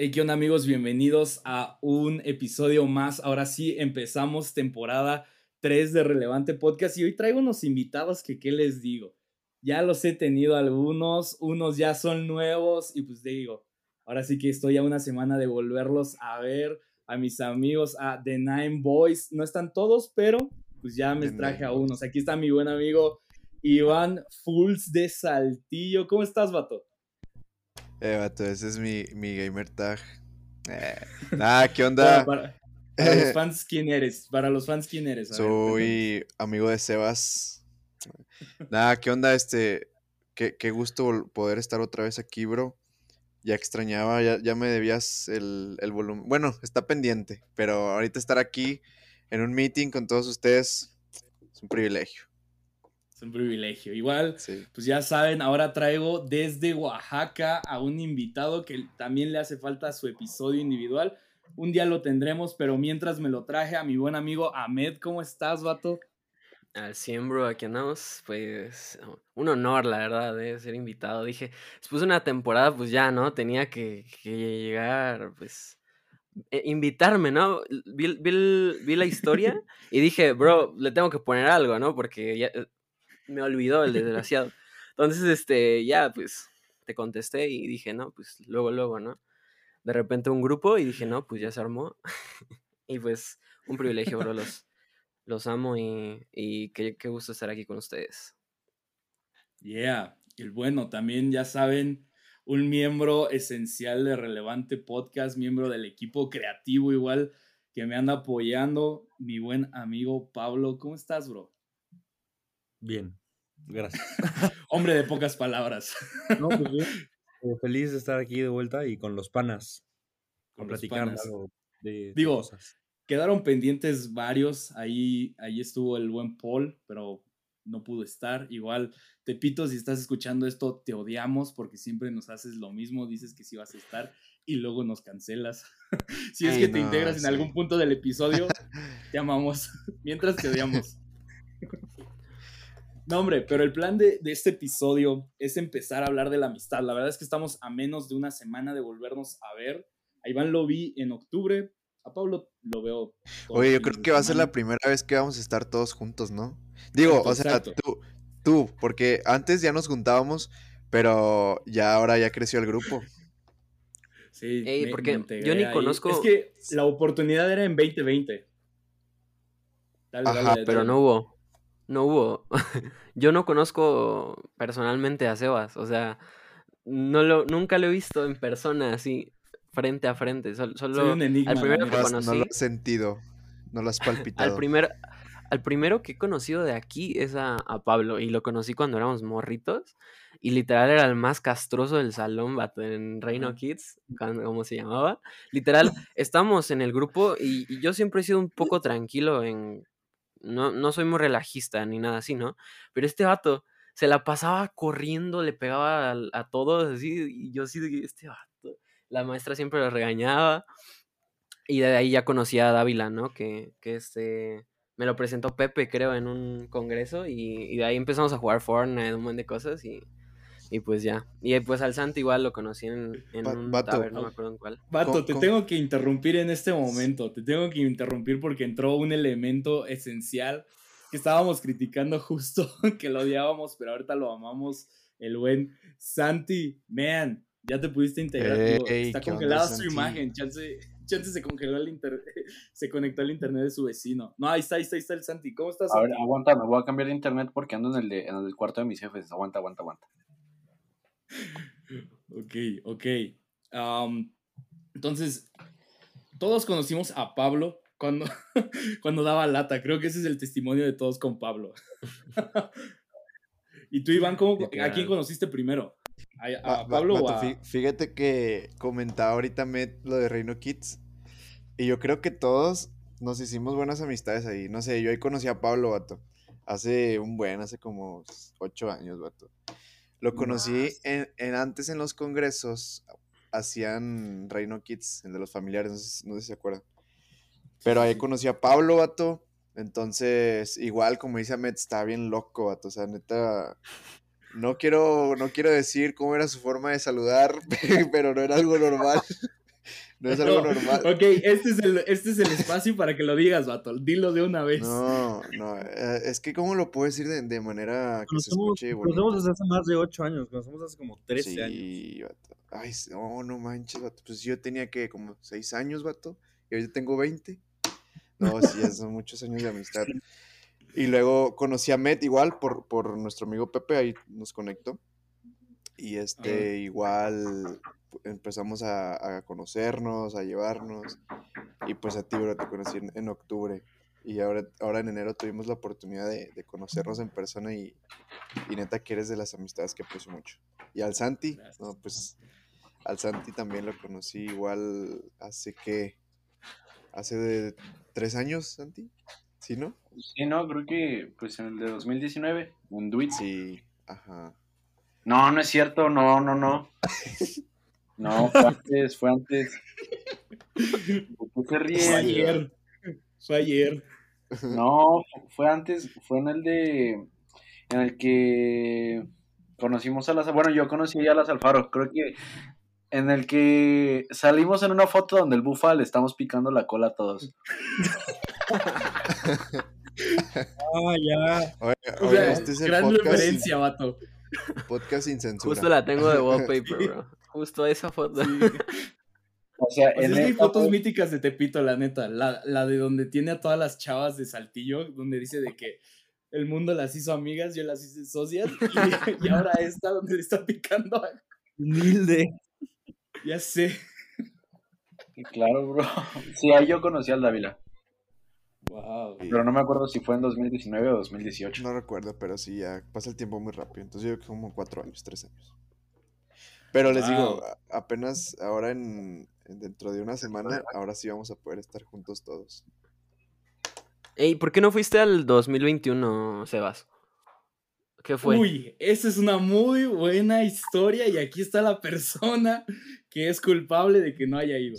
Hey, ¿qué onda amigos? Bienvenidos a un episodio más. Ahora sí, empezamos temporada 3 de Relevante Podcast y hoy traigo unos invitados que, ¿qué les digo? Ya los he tenido algunos, unos ya son nuevos y pues digo, ahora sí que estoy a una semana de volverlos a ver, a mis amigos, a The Nine Boys. No están todos, pero pues ya me traje a unos. Aquí está mi buen amigo Iván Fools de Saltillo. ¿Cómo estás, vato? Eh, vato, ese es mi, mi gamer tag. Eh, nada, ¿qué onda? para, los fans, ¿quién eres? Para los fans, ¿quién eres? Soy amigo de Sebas. Nada, ¿qué onda? Este, qué, qué, gusto poder estar otra vez aquí, bro. Ya extrañaba, ya, ya me debías el, el volumen. Bueno, está pendiente, pero ahorita estar aquí en un meeting con todos ustedes es un privilegio. Es un privilegio. Igual, pues ya saben, ahora traigo desde Oaxaca a un invitado que también le hace falta su episodio individual. Un día lo tendremos, pero mientras me lo traje a mi buen amigo Ahmed. ¿Cómo estás, vato? Al 100, bro, aquí andamos. Pues un honor, la verdad, de ser invitado. Dije, después de una temporada, pues ya, ¿no? Tenía que, llegar, pues, e, invitarme, ¿no? Vi, vi, la historia y dije, bro, le tengo que poner algo, ¿no? Porque ya, me olvidó el desgraciado. Entonces, este, ya, pues, te contesté y dije, no, pues, luego, luego, ¿no? De repente un grupo y dije, no, pues ya se armó. y pues, un privilegio, bro, los, los amo y, y qué, qué gusto estar aquí con ustedes. Yeah, el bueno, también ya saben, un miembro esencial de Relevante Podcast, miembro del equipo creativo igual, que me anda apoyando, mi buen amigo Pablo. ¿Cómo estás, bro? Bien, gracias. Hombre de pocas palabras. no, pues bien. Eh, feliz de estar aquí de vuelta y con los panas. Con platicar algo de, Digo, quedaron pendientes varios. Ahí, ahí estuvo el buen Paul, pero no pudo estar. Igual, Tepito, si estás escuchando esto, te odiamos porque siempre nos haces lo mismo, dices que sí vas a estar y luego nos cancelas. si es que te integras en algún punto del episodio, te amamos. Mientras te odiamos. No, hombre, pero el plan de, este episodio es empezar a hablar de la amistad. La verdad es que estamos a menos de una semana de volvernos a ver. A Iván lo vi en octubre. A Pablo lo veo. Oye, yo creo que va a ser la primera vez que vamos a estar todos juntos, ¿no? Digo, o sea, tú, tú, porque antes ya nos juntábamos, pero ya ahora ya creció el grupo. Sí, porque yo ni conozco. Es que la oportunidad era en 2020. Ajá, pero no hubo no hubo. Yo no conozco personalmente a Sebas, o sea, no lo, nunca lo he visto en persona así, frente a frente. Solo, al primero que conocí. No lo has sentido, no lo has palpitado. Al, primer, al primero que he conocido de aquí es a, Pablo, y lo conocí cuando éramos morritos. Y literal era el más castroso del salón, en Reino Kids, como se llamaba. Literal, estamos en el grupo y, yo siempre he sido un poco tranquilo en no, no soy muy relajista ni nada así, ¿no? Pero este vato se la pasaba corriendo, le pegaba a, todos, así, y yo sí, este vato. La maestra siempre lo regañaba. Y de ahí ya conocí a Dávila, ¿no? Que, que este. Me lo presentó Pepe, creo, en un congreso. Y, y de ahí empezamos a jugar Fortnite, un montón de cosas. Y, y pues ya. Y pues al Santi igual lo conocí en, en un taber, no me acuerdo en cuál. Vato, te tengo que interrumpir en este momento. Te tengo que interrumpir porque entró un elemento esencial que estábamos criticando justo, que lo odiábamos, pero ahorita lo amamos. El buen Santi, man, ya te pudiste integrar. está congelada su imagen. Chance, chance se congeló el internet, se conectó al internet de su vecino. No, ahí está, ahí está, ahí está el Santi. ¿Cómo estás? A ver, aguanta, me voy a cambiar de internet porque ando en el, en el cuarto de mis jefes. Aguanta, aguanta, aguanta. Ok, ok. entonces, todos conocimos a Pablo cuando, cuando daba lata. Creo que ese es el testimonio de todos con Pablo. y tú, Iván, ¿a quién conociste primero? ¿A, Pablo o a... Fíjate que comentaba ahorita Met lo de Reino Kids. Y yo creo que todos nos hicimos buenas amistades ahí. No sé, yo ahí conocí a Pablo, vato. Hace un buen, hace como ocho años, vato. Lo conocí en, antes en los congresos, hacían Reino Kids, el de los familiares, no sé, si se acuerdan. Pero ahí conocí a Pablo, vato. Entonces, igual, como dice Ahmed, está bien loco, vato. O sea, neta, no quiero, no quiero decir cómo era su forma de saludar, pero no era algo normal. No es algo No, normal. Ok, este es, el, este es el espacio para que lo digas, vato. Dilo de una vez. No, no, eh, es que cómo lo puedo decir de, de manera que se Conocemos, escuche conocemos hace más de 8 años. Conocemos hace como 13 años. Sí, vato. Ay, no, no manches, vato. Pues yo tenía que como 6 años, vato. Y ahorita tengo 20. No, sí, ya son muchos años de amistad. Y luego conocí a Met igual por, por nuestro amigo Pepe, ahí nos conectó. Y este, igual empezamos a, a conocernos, a llevarnos. Y pues a ti, bro, te conocí en, en octubre. Y ahora, ahora en enero tuvimos la oportunidad de, de conocernos en persona y, y neta que eres de las amistades que aprecio mucho. Y al Santi, Gracias. no, pues al Santi también lo conocí igual hace que, hace de tres años, Santi, ¿sí, no? Sí, no, creo que pues en el de 2019, en Duit. Sí, ajá. No, no es cierto, no, no, no. No, fue antes, fue antes. ¿Por qué se Fue ríe? ayer. Fue ayer. No, fue antes, fue en el de, en el que conocimos a las, bueno, yo conocí a las Alfaro, creo que en el que salimos en una foto donde el bufa le estamos picando la cola a todos. Ah, ya. Oye, O oye, sea, este es gran referencia, vato. Podcast sin censura. Justo la tengo de wallpaper, bro. Justo esa foto. O sea, O sea, en es que hay esta fotos míticas de Tepito, la neta. La, la de donde tiene a todas las chavas de Saltillo, donde dice de que el mundo las hizo amigas, yo las hice socias. Y, y ahora esta, donde le está picando. a- Humilde. Ya sé. Claro, bro. Sí, ahí yo conocí al Dávila, Wow. Sí. pero no me acuerdo si fue en 2019 o 2018. No recuerdo, pero sí, ya pasa el tiempo muy rápido. Entonces yo creo que como cuatro años, tres años. Pero les digo, Wow. a- apenas ahora en, en- dentro de una semana, ahora sí vamos a poder estar juntos todos. Ey, ¿por qué no fuiste al 2021, Sebas? ¿Qué fue? Uy, esa es una muy buena historia y aquí está la persona que es culpable de que no haya ido.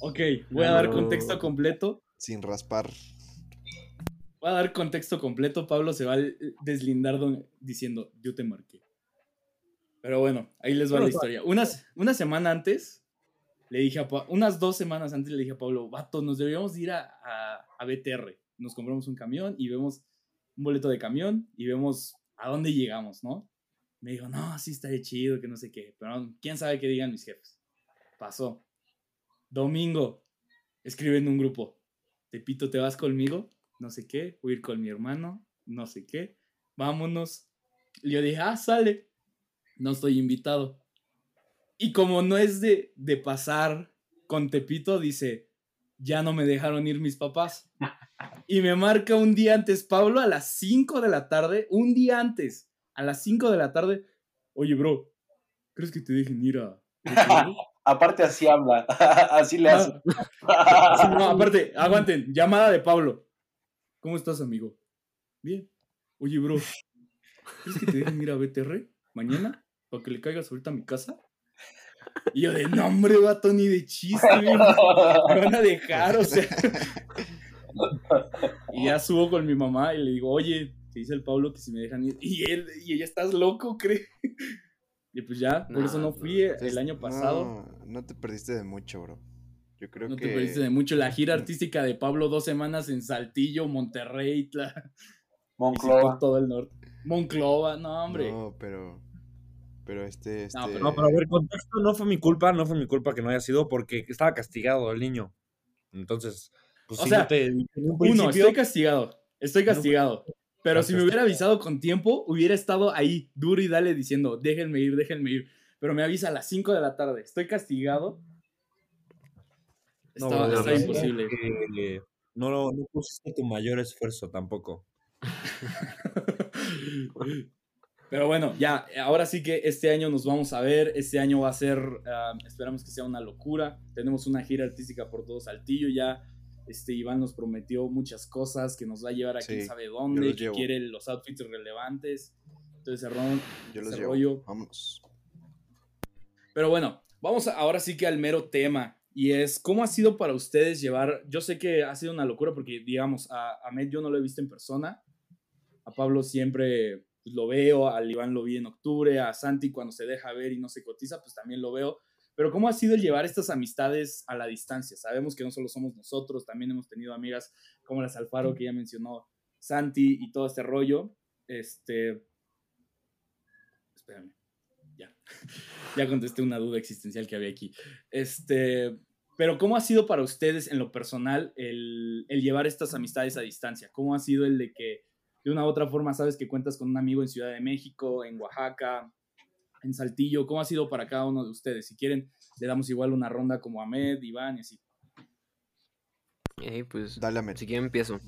Ok, voy a dar contexto completo. Sin raspar. Voy a dar contexto completo. Pablo se va a deslindar don- diciendo, yo te marqué. Pero bueno, ahí les va la historia. Unas, una semana antes, le dije a Pa- unas dos semanas antes le dije a Pablo, vato, nos deberíamos ir a, a, a BTR. Nos compramos un camión y vemos un boleto de camión y vemos a dónde llegamos, ¿no? Me dijo, no, sí está chido, que no sé qué. Pero quién sabe qué digan mis jefes. Pasó. Domingo, escribe en un grupo. Tepito, ¿te vas conmigo? No sé qué. Voy a ir con mi hermano. No sé qué. Vámonos. Y yo dije, ah, sale. No estoy invitado. Y como no es de, de pasar con Tepito, dice, ya no me dejaron ir mis papás. Y me marca un día antes, Pablo, a las 5 de la tarde, un día antes, a las 5 de la tarde, oye, bro, ¿crees que te dejen ir a... BTR?" Aparte así habla, así le hace. Ah, sí, no, aparte, aguanten, llamada de Pablo. ¿Cómo estás, amigo? Bien. Oye, bro, ¿crees que te dejen ir a BTR mañana? ¿Para que le caigas ahorita a mi casa? Y yo de, no, hombre, vato, ni de chiste, me van a dejar, o sea. Y ya subo con mi mamá y le digo, oye, te dice el Pablo que si me dejan ir. Y él, y ella, ¿estás loco, cree? Y pues ya, por eso no no, fui el año pasado. No, no te perdiste de mucho, bro. Yo creo No que. te perdiste de mucho. La gira artística de Pablo, dos semanas en Saltillo, Monterrey, Tla- Monclova. todo el norte. Monclova, no, hombre. No, pero. Pero este. este... No, pero- No, pero a ver, contexto, no fue mi culpa, no fue mi culpa que no haya sido porque estaba castigado el niño. Entonces, pues O sí, sea, no te- Uno, estoy castigado. Estoy castigado. Pero si me hubiera avisado con tiempo, hubiera estado ahí, duro y dale, diciendo, déjenme ir, déjenme ir. Pero me avisa a las 5 de la tarde. Estoy castigado. No, Está, imposible. que no, no, no pusiste tu mayor esfuerzo tampoco. Pero bueno, ya, ahora sí que este año nos vamos a ver. Este año va a ser, ah, esperamos que sea una locura. Tenemos una gira artística por todo Saltillo ya. Este Iván nos prometió muchas cosas que nos va a llevar a quién Sí, sabe yo dónde, que llevo. quiere los outfits relevantes. Entonces, cerrón, Yo los llevo. rollo. Vámonos. Pero bueno, vamos a- ahora sí que al mero tema. Y es, ¿cómo ha sido para ustedes llevar? Yo sé que ha sido una locura porque, digamos, a, a Med yo no lo he visto en persona. A Pablo siempre pues, lo veo, al Iván lo vi en octubre, a Santi cuando se deja ver y no se cotiza, pues también lo veo. pero ¿cómo ha sido el llevar estas amistades a la distancia? Sabemos que no solo somos nosotros, también hemos tenido amigas como las Alfaro, que ya mencionó Santi y todo este rollo. Este. Espérame. Ya. contesté una duda existencial que había aquí. Este. Pero ¿cómo ha sido para ustedes en lo personal el, el llevar estas amistades a distancia? ¿Cómo ha sido el de que de una u otra forma sabes que cuentas con un amigo en Ciudad de México, en Oaxaca, en Saltillo? ¿Cómo ha sido para cada uno de ustedes? Si quieren, le damos igual una ronda como Ahmed, Iván y así. Pues, Dale, Ahmed. si quieren empiezo.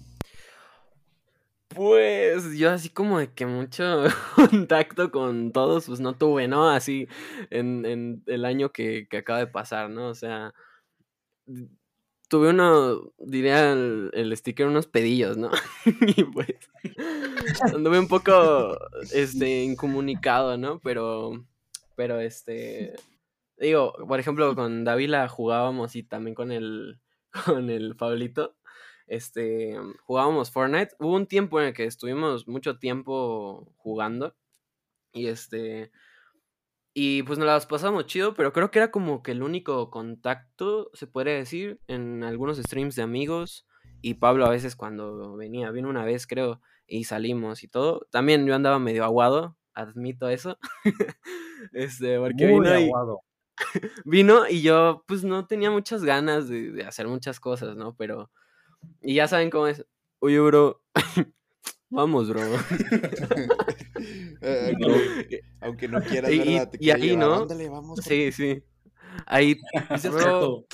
Pues yo así como de que mucho contacto con todos, pues no tuve, ¿no? Así en, en el año que, que acaba de pasar, ¿no? O sea, tuve uno, diría el, el sticker, unos pedillos, ¿no? y pues anduve un poco, este, incomunicado, ¿no? Pero, pero este, digo, por ejemplo, con Dávila jugábamos y también con el, con el Pablito este, jugábamos Fortnite. Hubo un tiempo en el que estuvimos mucho tiempo jugando. Y este. Y pues nos las pasamos chido, pero creo que era como que el único contacto, se podría decir, en algunos streams de amigos. Y Pablo a veces cuando venía, vino una vez creo, y salimos y todo. También yo andaba medio aguado, admito eso. este, porque Muy vino y, aguado. vino y yo pues no tenía muchas ganas de, de hacer muchas cosas, ¿no? Pero... Y ya saben cómo es. Oye, bro. Vamos, bro. Eh, No. aunque, aunque no quieras, Y- ¿verdad? Te y ahí, llevar, ¿no? Ándale, vamos. Sí, sí. Ahí, dices, bro,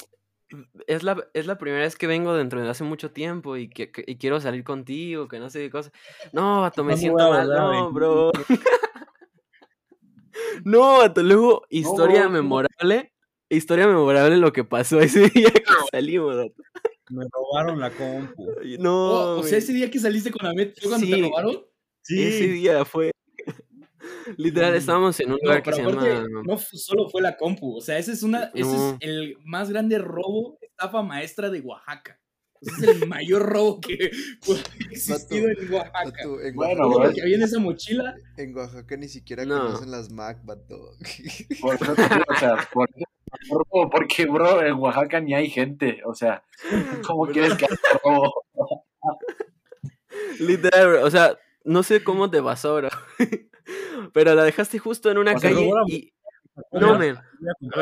es la, es la primera vez que vengo dentro de hace mucho tiempo y, que, que- y quiero salir contigo, que no sé qué cosa. No, vato, me ¿Cuándo siento mal. No, bro. No, vato, luego, historia memorable. Historia memorable lo que pasó ese día que salimos, vato. Me robaron la compu. No, Oh, o sea, ese día que saliste con Ahmed, ¿fue cuando te Sí. robaron? Ese Sí, día fue. Literal, Mm. estábamos en un No, lugar que se llama. no solo fue la compu. O sea, ese es, una, ese es el más grande robo, estafa maestra de Oaxaca. Ese es el mayor robo que haber existido en Oaxaca. Vato, en, Bueno, Oaxaca, lo que había en esa mochila. en Oaxaca ni siquiera No. conocen las Mac, vato. Por eso te digo, o sea, por porque, bro, en Oaxaca ni hay gente. O sea, ¿cómo quieres que haga robo? Literal, bro, O sea, no sé cómo te pasó, bro. Pero la dejaste justo en una O sea, calle la y. No, a- ver,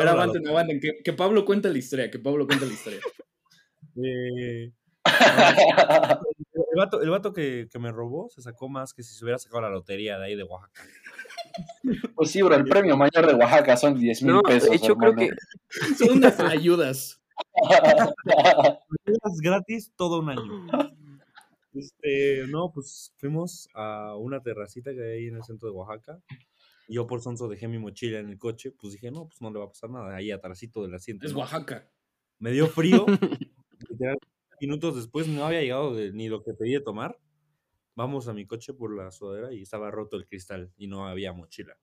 aguanten, aguanten. Que, que Pablo cuenta la historia. Que Pablo cuenta la historia. Eh, el vato, el vato que, que me robó se sacó más que si se hubiera sacado la lotería de ahí de Oaxaca. Pues sí, bro, el premio mayor de Oaxaca son 10 mil No, pesos. de hecho, creo que. Son unas ayudas. Es gratis todo un año. Este, no, pues fuimos a una terracita que hay ahí en el centro de Oaxaca. Y yo por sonso dejé mi mochila en el coche, pues dije, no, pues no le va a pasar nada, ahí atrásito del asiento. Es ¿no? Oaxaca. Me dio frío. literal, minutos después no había llegado de- ni lo que pedí de tomar. Vamos a mi coche por la sudadera y estaba roto el cristal y no había mochila.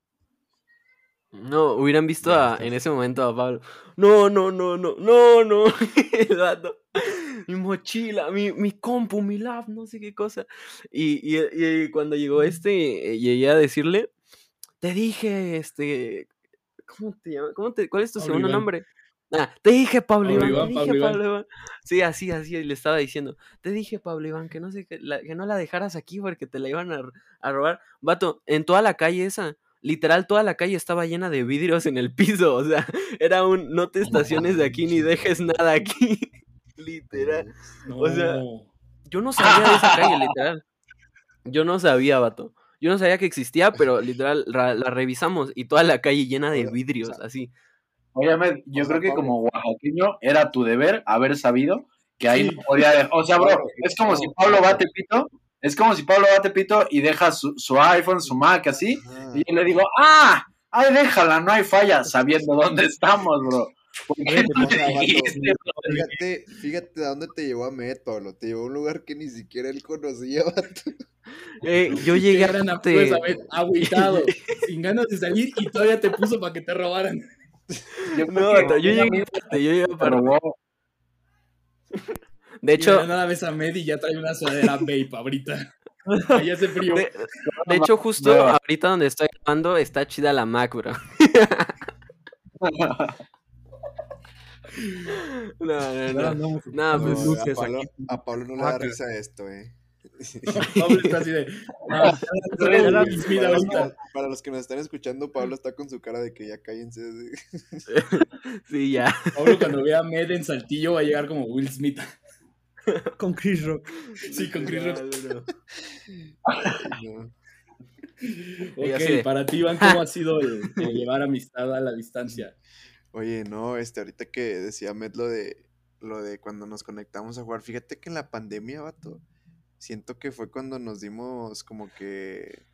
No, hubieran visto a- en ese momento a Pablo. No, no, no, no, no, no. El vato. Mi mochila, mi, mi compu, mi lab, no sé qué cosa. Y, y, y cuando llegó este, llegué a decirle, te dije, este, ¿cómo te llamas? ¿Cómo te, ¿Cuál es tu segundo nombre? Ah, te dije Pablo, Pablo Iván, Iván, te Pablo dije Iván. Pablo Iván. Sí, así, así, le estaba diciendo, te dije Pablo Iván, que no sé, que, la- que no la dejaras aquí porque te la iban a, a robar. Vato, en toda la calle esa, literal toda la calle estaba llena de vidrios en el piso, o sea, era un, no te estaciones de aquí ni dejes nada aquí. literal. No. O sea, Yo no sabía de esa calle, literal. Yo no sabía, vato. Yo no sabía que existía, pero literal ra- la revisamos y toda la calle llena de vidrios, así. Oye, Ahmed, yo O sea, creo que como oaxaqueño era tu deber haber sabido que ahí Sí. no podía. de- O sea, bro, es como si. Pablo va a Tepito, es como si Pablo va a Tepito y deja su, su iPhone, su Mac así, Ajá. y yo le digo, ¡ah! ¡Ay, déjala! No hay falla, sabiendo dónde estamos, bro. Fíjate, fíjate a dónde te llevó a Met, Pablo. Te llevó a un lugar que ni siquiera él conocía. Eh, yo llegué a gran este- amigo esa vez, agüitado, sin ganas de salir y todavía te puso para que te robaran. Yo No, que yo llegué aparte, yo llegué te aparte. robó. De hecho, de nada ves a Med y ya trae una sudadera vape ahorita. Ahí hace frío. de, de hecho, justo ahorita donde estoy grabando está chida la Mac, bro. No, no, no. andamos No, No, pues, a, Pablo, a Pablo no le da Oaxaca. risa esto, eh. Pablo está así de. "Ah, Para los, ahorita". que, para los que nos están escuchando, Pablo está con su cara de que ya cállense. sí, ya. Pablo cuando vea a Med en Saltillo va a llegar como Will Smith. Con Chris Rock. Sí, con Chris Rock. No, Ok, para ti, Iván, ¿cómo ha sido el, el llevar amistad a la distancia? Oye, no, este, ahorita que decía Met lo de lo de cuando nos conectamos a jugar, fíjate que en la pandemia, vato, siento que fue cuando nos dimos como que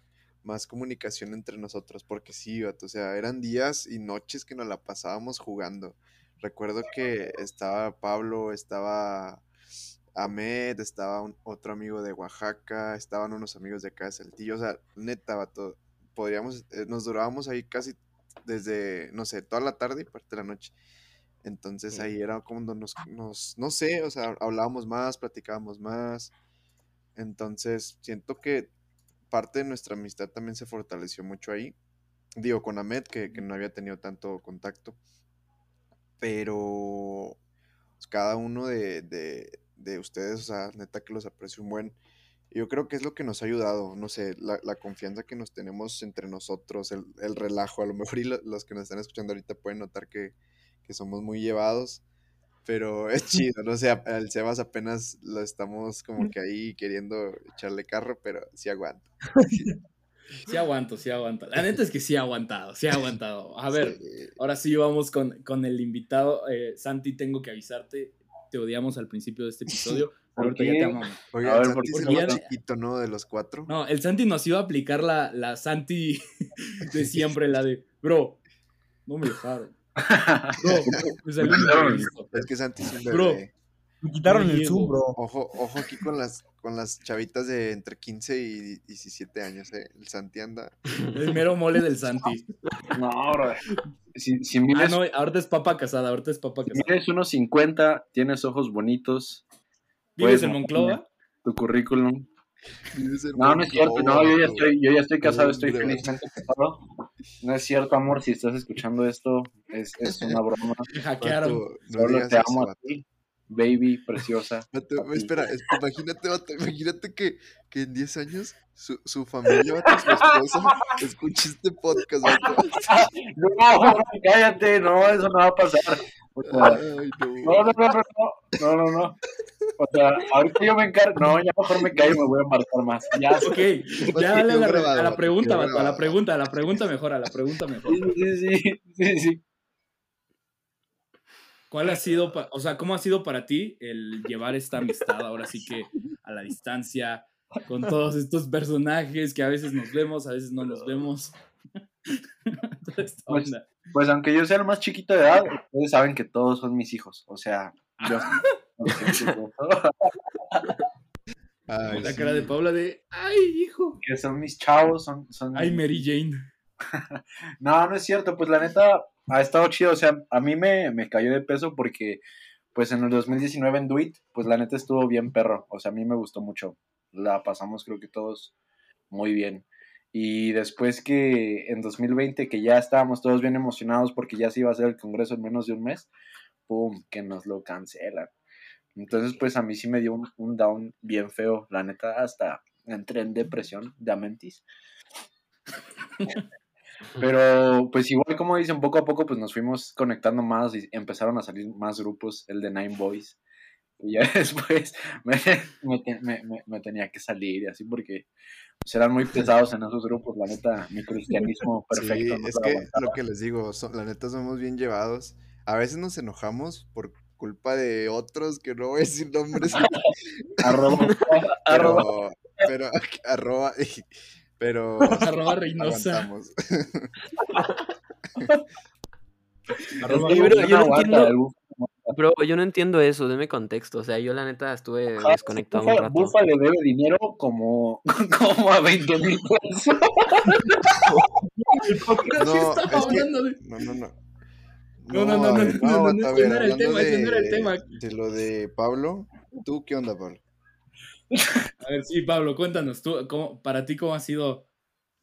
más comunicación entre nosotros, porque sí, o sea, eran días y noches que nos la pasábamos jugando. Recuerdo que estaba Pablo, estaba Ahmed, estaba un- otro amigo de Oaxaca, estaban unos amigos de acá de Saltillo, o sea, neta, vato, podríamos, eh, nos durábamos ahí casi desde, no sé, toda la tarde y parte de la noche. Entonces ahí era como nos, nos, no sé, o sea, hablábamos más, platicábamos más. Entonces siento que parte de nuestra amistad también se fortaleció mucho ahí. Digo, con Ahmed, que, que no había tenido tanto contacto. Pero pues, cada uno de, de, de ustedes, o sea, neta que los aprecio un buen. Yo creo que es lo que nos ha ayudado, no sé, la, la confianza que nos tenemos entre nosotros, el, el relajo, a lo mejor y lo- los que nos están escuchando ahorita pueden notar que, que somos muy llevados, pero es chido, no sé, a- al Sebas apenas lo estamos como que ahí queriendo echarle carro, pero sí aguanta. Sí aguanto, sí aguanto. La neta es que sí ha aguantado, sí ha aguantado. A ver, Sí. ahora sí vamos con, con el invitado. Eh, Santi, tengo que avisarte, te odiamos al principio de este episodio, pero ahorita ya qué? te amamos. Oye, A ver, Santi ¿por es qué el más chiquito, ¿no? De los cuatro. No, el Santi nos iba a aplicar la, la Santi de siempre, la de, bro, no me dejaron. Bro, me salió un imprevisto. Es que Santi es un Bro. bebé. Me quitaron el. Zoom, bro. Ojo, ojo aquí con las, con las chavitas de entre 15 y 17 años, eh. El Santi anda. El mero mole del Santi. No, bro. Si, si Ah, mides, no, ahorita es papa casada, ahorita es papa si casada. mides unos 50, tienes ojos bonitos, ¿Vives pues, en Monclova? tu currículum. No, no es cierto, no, yo ya estoy, yo ya estoy casado, estoy felizmente casado. No es cierto, amor, si estás escuchando esto, es, es una broma. Hackearon. No Solo te eso, amo a ti, baby, preciosa. Espera, es- imagínate, imagínate que, que en 10 años su, su familia, vato, su esposa, escuche este podcast. No, cállate, no, eso no va a pasar. Ay, no. no, no, no, no, no, no, no. O sea, ahorita yo me encargo, no, ya mejor me callo, me voy a embarazar más. Ya, sí, Ok, ya dale a la, a la pregunta, a la pregunta, a la pregunta mejor, a la pregunta mejor. sí, sí, sí, sí. ¿Cuál ha sido, o sea, cómo ha sido para ti el llevar esta amistad ahora sí que a la distancia, con todos estos personajes que a veces nos vemos, a veces no nos vemos? Pues. Pues aunque yo sea el más chiquito de edad, ustedes saben que todos son mis hijos. O sea, yo. Ay, La sí. cara de Paula de, ay, hijo. que son mis chavos, son. son Ay, Mary Jane. No, no es cierto, pues la neta ha estado chido, o sea, a mí me, me cayó de peso porque pues en el 2019 en Duit, pues la neta estuvo bien perro, o sea, a mí me gustó mucho, la pasamos creo que todos muy bien. Y después que en 2020, que ya estábamos todos bien emocionados porque ya se iba a hacer el Congreso en menos de un mes, ¡pum!, que nos lo cancelan. Entonces, pues a mí sí me dio un, un down bien feo, la neta, hasta entré en depresión de Amentis. Pero pues igual como dicen, poco a poco pues nos fuimos conectando más y empezaron a salir más grupos, el de Nine Boys. Y ya después me, me, me- me- tenía que salir y así porque pues, eran muy pesados en esos grupos, la neta, mi cristianismo perfecto. Sí, no es lo que aguantaba. lo que les digo, so- la neta somos bien llevados. A veces nos enojamos por culpa de otros, que no voy a decir nombres, Arroba, arroba. pero, pero arroba, pero Arroba Reynosa. aguantamos. Arroba Sí, bro, no yo no entiendo- Bro, yo no entiendo eso, deme contexto. O sea, yo la neta estuve Ajá, desconectado un Bufa, rato. Bufa le debe dinero como, como a 20 mil pesos. No, es que- de... No, no, no. No, no, no, no, no, no, no, no era el tema, ese no era el de- tema. De lo de Pablo, ¿tú qué onda, Pablo? A ver, sí, Pablo, cuéntanos, tú, cómo, para ti, ¿cómo ha sido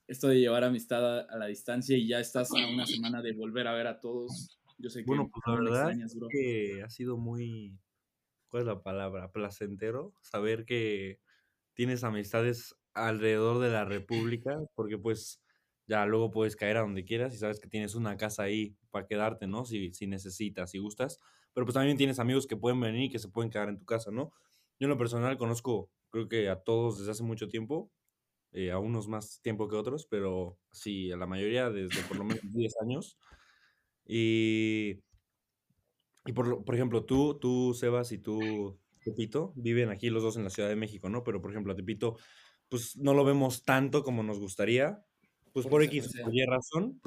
esto de llevar amistad a, a la distancia y ya estás a una semana de volver a ver a todos Yo sé que Bueno, pues la verdad extrañas, bro. que ha sido muy, ¿cuál es la palabra? Placentero saber que tienes amistades alrededor de la República, porque pues ya luego puedes caer a donde quieras y sabes que tienes una casa ahí para quedarte, ¿no? Si, si necesitas, si gustas, pero pues también tienes amigos que pueden venir y que se pueden quedar en tu casa, ¿no? Yo en lo personal conozco, creo que a todos desde hace mucho tiempo, eh, a unos más tiempo que otros, pero sí, a la mayoría desde por lo menos 10 años. Y, y por, por ejemplo, tú, tú, Sebas y tú, Tepito, viven aquí los dos en la Ciudad de México, ¿no? Pero, por ejemplo, a Tepito, pues no lo vemos tanto como nos gustaría, pues Por por X o Y razón.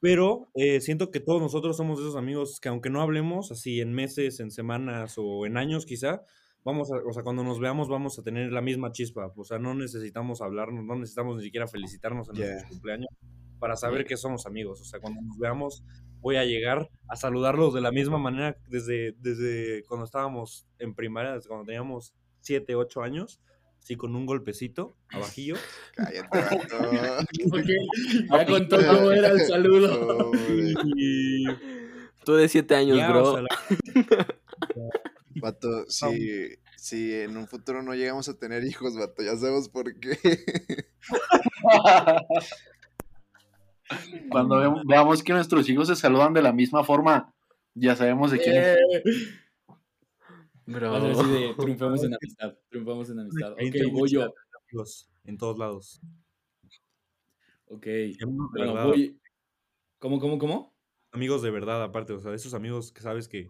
Pero eh, siento que todos nosotros somos esos amigos que aunque no hablemos así en meses, en semanas o en años quizá, vamos a, o sea, cuando nos veamos vamos a tener la misma chispa. O sea, no necesitamos hablarnos, no necesitamos ni siquiera felicitarnos en Yeah. nuestro cumpleaños para saber que somos amigos. O sea, cuando nos veamos voy a llegar a saludarlos de la misma manera desde, desde cuando estábamos en primaria, desde cuando teníamos 7, 8 años, así con un golpecito abajillo. Cállate, vato. Ya contó cómo era el saludo. Y Tú de 7 años, ya, o bro. sea, la- Vato, si, si en un futuro no llegamos a tener hijos, vato, ya sabemos por qué. Cuando ve- veamos que nuestros hijos se saludan de la misma forma, ya sabemos de quién es. Bro. Así de triunfamos en amistad. Triunfamos en amistad. Ok, voy yo. amigos en todos lados. Ok. Bueno, voy. ¿Cómo, cómo, cómo? amigos de verdad, aparte, o sea, esos amigos que sabes que,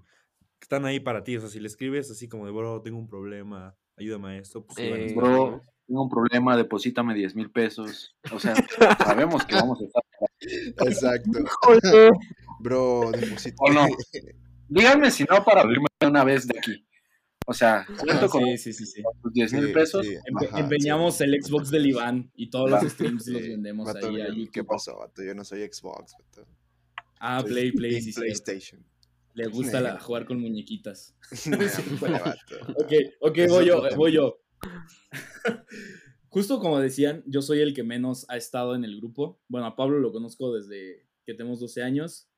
están ahí para ti. O sea, si le escribes así como de, bro, tengo un problema, ayúdame a esto, pues Eh. Bro, tengo un problema, deposítame 10 mil pesos. O sea, sabemos que vamos a estar. Exacto. Bro, deposita. ¿O no? Díganme si no para abrirme una vez de aquí. O sea, cuento con Sí, sí, sí, sí. los 10 mil Sí, pesos. sí, Empe- ajá, empeñamos sí. el Xbox del Iván y todos Va. los streams los Sí, vendemos vato, ahí a ¿qué- ¿Qué YouTube. pasó, vato? Yo no soy Xbox, vato. Ah, Soy Play, Play, sí, sí. PlayStation. Le gusta la- jugar con muñequitas. Ok, ok, voy es yo, voy yo. Justo como decían, yo soy el que menos ha estado en el grupo. Bueno, a Pablo lo conozco desde que tenemos 12 años.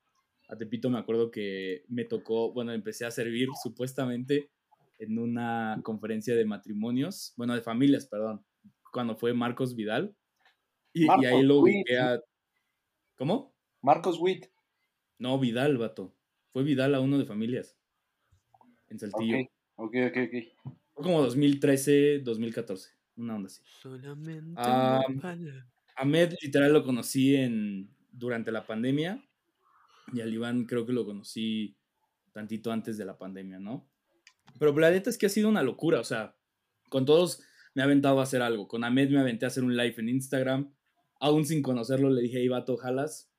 A Tepito me acuerdo que me tocó, bueno, empecé a servir supuestamente en una conferencia de matrimonios, bueno, de familias, perdón, cuando fue Marcos Vidal. Y, y ahí Marcos lo ubiqué a... ¿Cómo? Marcos Witt. No, Vidal, vato. Fue Vidal a uno de familias. En Saltillo. Ok, ok, ok. ok. Fue como 2013, 2014. Una onda así. Solamente palabra. Ahmed literal lo conocí en, durante la pandemia. Y al Iván creo que lo conocí tantito antes de la pandemia, ¿no? Pero la neta es que ha sido una locura. O sea, con todos me ha aventado a hacer algo. Con Ahmed me aventé a hacer un live en Instagram. Aún sin conocerlo le dije, hey, vato, jalas.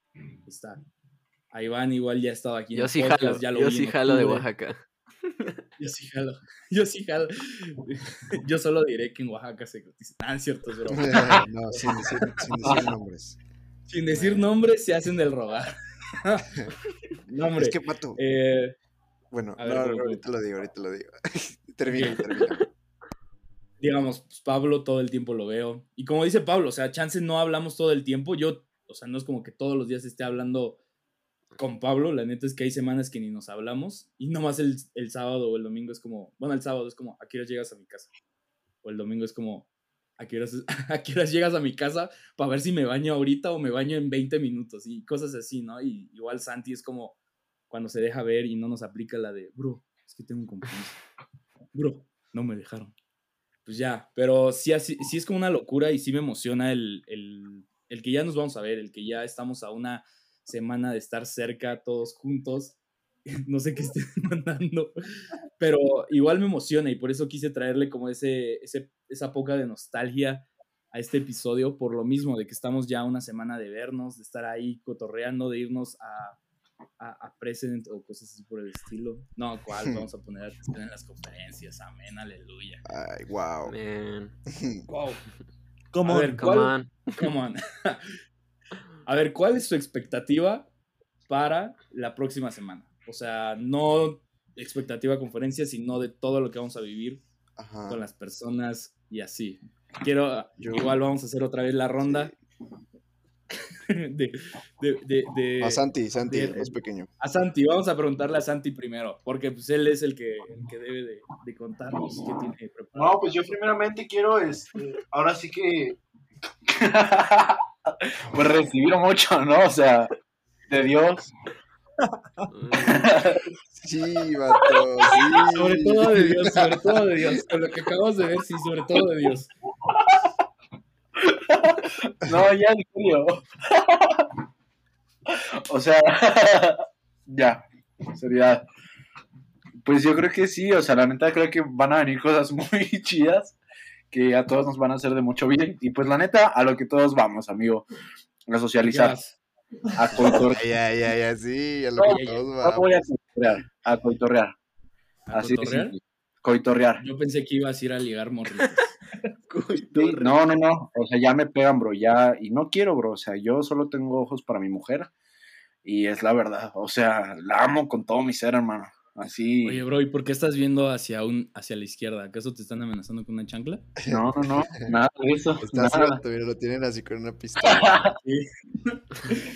Está. A Iván igual ya estaba aquí. en Yo sí podcast, jalo. ya lo Yo sí jalo de. Oaxaca. Yo sí jalo. Yo sí jalo. Yo solo diré que en Oaxaca se cotizan. Ah, cierto, es broma. no, sin decir, sin decir nombres. Sin decir nombres se hacen del rogar. no, hombre. Es que, vato, eh, bueno, ahorita lo digo, ahorita lo digo. termina, termina. digamos, pues, Pablo todo el tiempo lo veo. Y como dice Pablo, o sea, chance no hablamos todo el tiempo. Yo, o sea, no es como que todos los días esté hablando con Pablo. La neta es que hay semanas que ni nos hablamos. Y nomás el, el sábado o el domingo es como, bueno, el sábado es como, ¿a qué hora llegas a mi casa? O el domingo es como, ¿a qué horas, a qué horas llegas a mi casa para ver si me baño ahorita o me baño en 20 minutos? Y cosas así, ¿no? Y igual Santi es como cuando se deja ver y no nos aplica la de, bro, es que tengo un compromiso. Bro, no me dejaron. Pues ya, pero sí, así- sí es como una locura y sí me emociona el, el, el que ya nos vamos a ver, el que ya estamos a una semana de estar cerca todos juntos. No sé qué estén mandando, pero igual me emociona y por eso quise traerle como ese, ese, esa poca de nostalgia a este episodio, por lo mismo de que estamos ya una semana de vernos, de estar ahí cotorreando, de irnos a, a, a Present o cosas así por el estilo. No, ¿cuál? Vamos a poner atención en las conferencias, amén, aleluya. Ay, wow. Man. Wow. ¿Cómo? A ver, Come ¿cuál, on. come on. A ver, ¿cuál es su expectativa para la próxima semana? O sea, no expectativa conferencia, sino de todo lo que vamos a vivir Ajá. con las personas y así. Quiero, Yo- igual vamos a hacer otra vez la ronda. de, de, de, de- A Santi, Santi, de- el más pequeño. a Santi, vamos a preguntarle a Santi primero, porque pues él es el que, el que debe de, de contarnos qué tiene preparado. No, pues yo primeramente quiero, este, ahora sí que, pues recibir mucho, ¿no? O sea, de Dios. Sí, vato, sí. Sobre todo de Dios, sobre todo de Dios. Con lo que acabamos de ver, sí, sobre todo de Dios. No, ya en serio. O sea, ya, seriedad. Pues yo creo que sí, o sea, la neta creo que van a venir cosas muy chidas que a todos nos van a hacer de mucho bien. Y pues la neta, a lo que todos vamos, amigo, a socializar, a coitorrear. Ya, ya, ya, sí, a lo No, que todos No vamos. voy a coitorrear, a coitorrear. ¿a Así de cotorrear? simple. Coitorrear. Yo pensé que ibas a ir a ligar morritos. Sí, no, no, no. O sea, ya me pegan, bro. Ya. Y no quiero, bro. O sea, yo solo tengo ojos para mi mujer. Y es la verdad. O sea, la amo con todo mi ser, hermano. Así. Oye, bro, ¿y por qué estás viendo hacia un hacia la izquierda? ¿Acaso te están amenazando con una chancla? No, no, no. Nada de eso. Está nada. suelto, mira, lo tienen así con una pistola.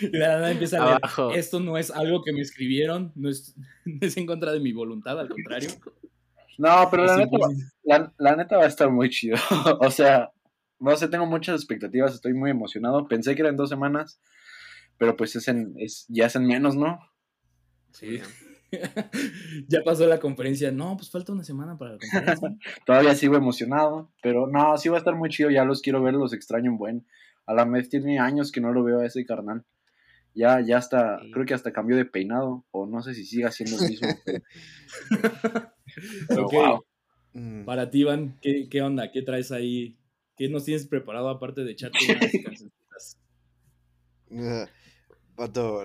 Y la nada empieza a leer, Abajo. Esto no es algo que me escribieron, no es, no es en contra de mi voluntad, al contrario. No, pero la neta, imposible. la, la neta va a estar muy chido. o sea, no sé, tengo muchas expectativas. Estoy muy emocionado. Pensé que eran dos semanas. Pero pues es en, es, ya es en menos, ¿no? Sí. ya pasó la conferencia. No, pues falta una semana para la conferencia. Todavía sigo emocionado. Pero no, sí va a estar muy chido. Ya los quiero ver, los extraño en buen. A la vez tiene años que no lo veo a ese carnal. Ya, ya hasta, Sí. creo que hasta cambió de peinado. O no sé si siga siendo el mismo. Ok. wow. Mm. Para ti, Iván, ¿qué, ¿qué onda? ¿Qué traes ahí? ¿Qué nos tienes preparado aparte de echarte unas cancioncitas? Ah,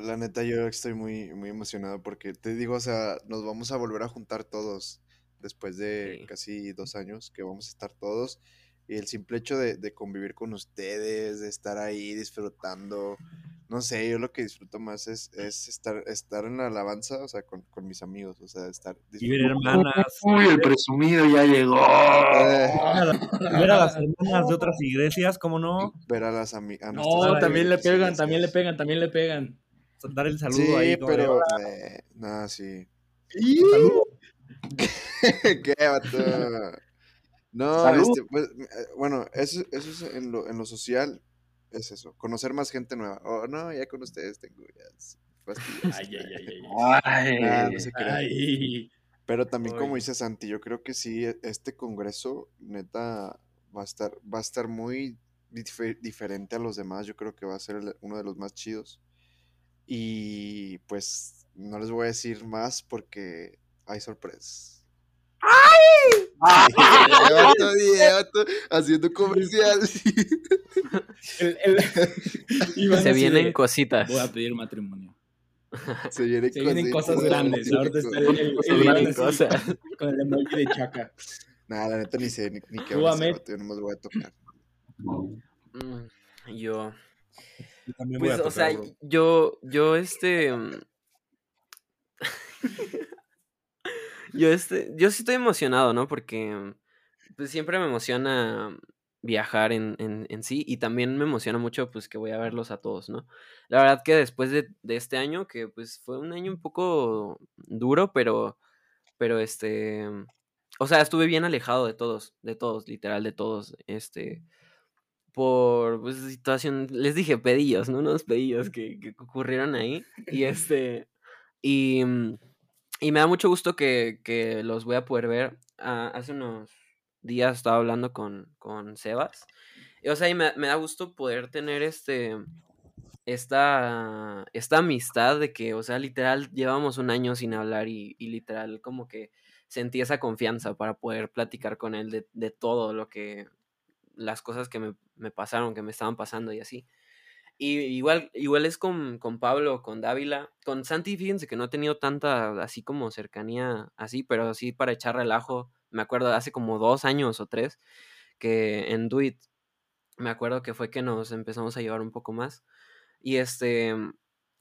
la neta yo estoy muy, muy emocionado porque te digo, o sea, nos vamos a volver a juntar todos después de Sí. casi dos años que vamos a estar todos y el simple hecho de, de convivir con ustedes, de estar ahí disfrutando, no sé, yo lo que disfruto más es, es estar, estar en la alabanza, o sea, con, con mis amigos, o sea, estar Y hermanas. Uy, el presumido ya llegó. Eh, Ver a las hermanas de otras iglesias, ¿cómo no? ver a las amigas. No, también le pegan, también le pegan, también le pegan. Dar el saludo Sí, ahí. pero, eh, no, sí. ¿Qué, vato? No, este, pues, eh, bueno, eso, eso es en lo, en lo social, es eso, conocer más gente nueva. Oh, no, ya con ustedes tengo ya. Ay, ay, ay, ay. Ay, Ah, no. Ay. Pero también como dice Santi, yo creo que sí, e- este congreso, neta, va a estar, va a estar muy dife- diferente a los demás. Yo creo que va a ser el- uno de los más chidos. Y pues no les voy a decir más porque hay sorpresas. Haciendo comercial. El- el- Iván Se vienen de, cositas. Voy a pedir matrimonio. Se vienen, Se vienen cosas grandes. Ahorita está el, el- Se el vienen cosas. con el emoji de chaca. Nah, la neta ni sé ni, ni qué Tú, van a hacer, Ahmed. vato, yo nomás voy a tocar. Mm, Yo. Yo también voy Pues, a o tocar, sea, bro. yo, yo, este. mm, yo, este. Yo sí estoy emocionado, ¿no? Porque. Pues siempre me emociona viajar en, en, en sí. Y también me emociona mucho, pues, que voy a verlos a todos, ¿no? La verdad que después de, de este año, que pues fue un año un poco duro, pero. Pero este. O sea, estuve bien alejado de todos, de todos, literal, de todos. Este por pues, situación, les dije pedillos, ¿no? Unos pedillos que, que ocurrieron ahí. Y este, y, y me da mucho gusto que, que los voy a poder ver. Ah, hace unos días estaba hablando con, con Sebas. O sea, y me, da gusto poder tener este, esta, esta amistad de que, o sea, literal, llevamos un año sin hablar y, literal como que sentí esa confianza para poder platicar con él de, de todo lo que, las cosas que me, me pasaron, que me estaban pasando y así. Y igual, igual es con, con Pablo, con Dávila. Con Santi, fíjense que no he tenido tanta así como cercanía así, pero sí para echar relajo. Me acuerdo hace como dos años o tres que en Duit me acuerdo que fue que nos empezamos a llevar un poco más. Y este,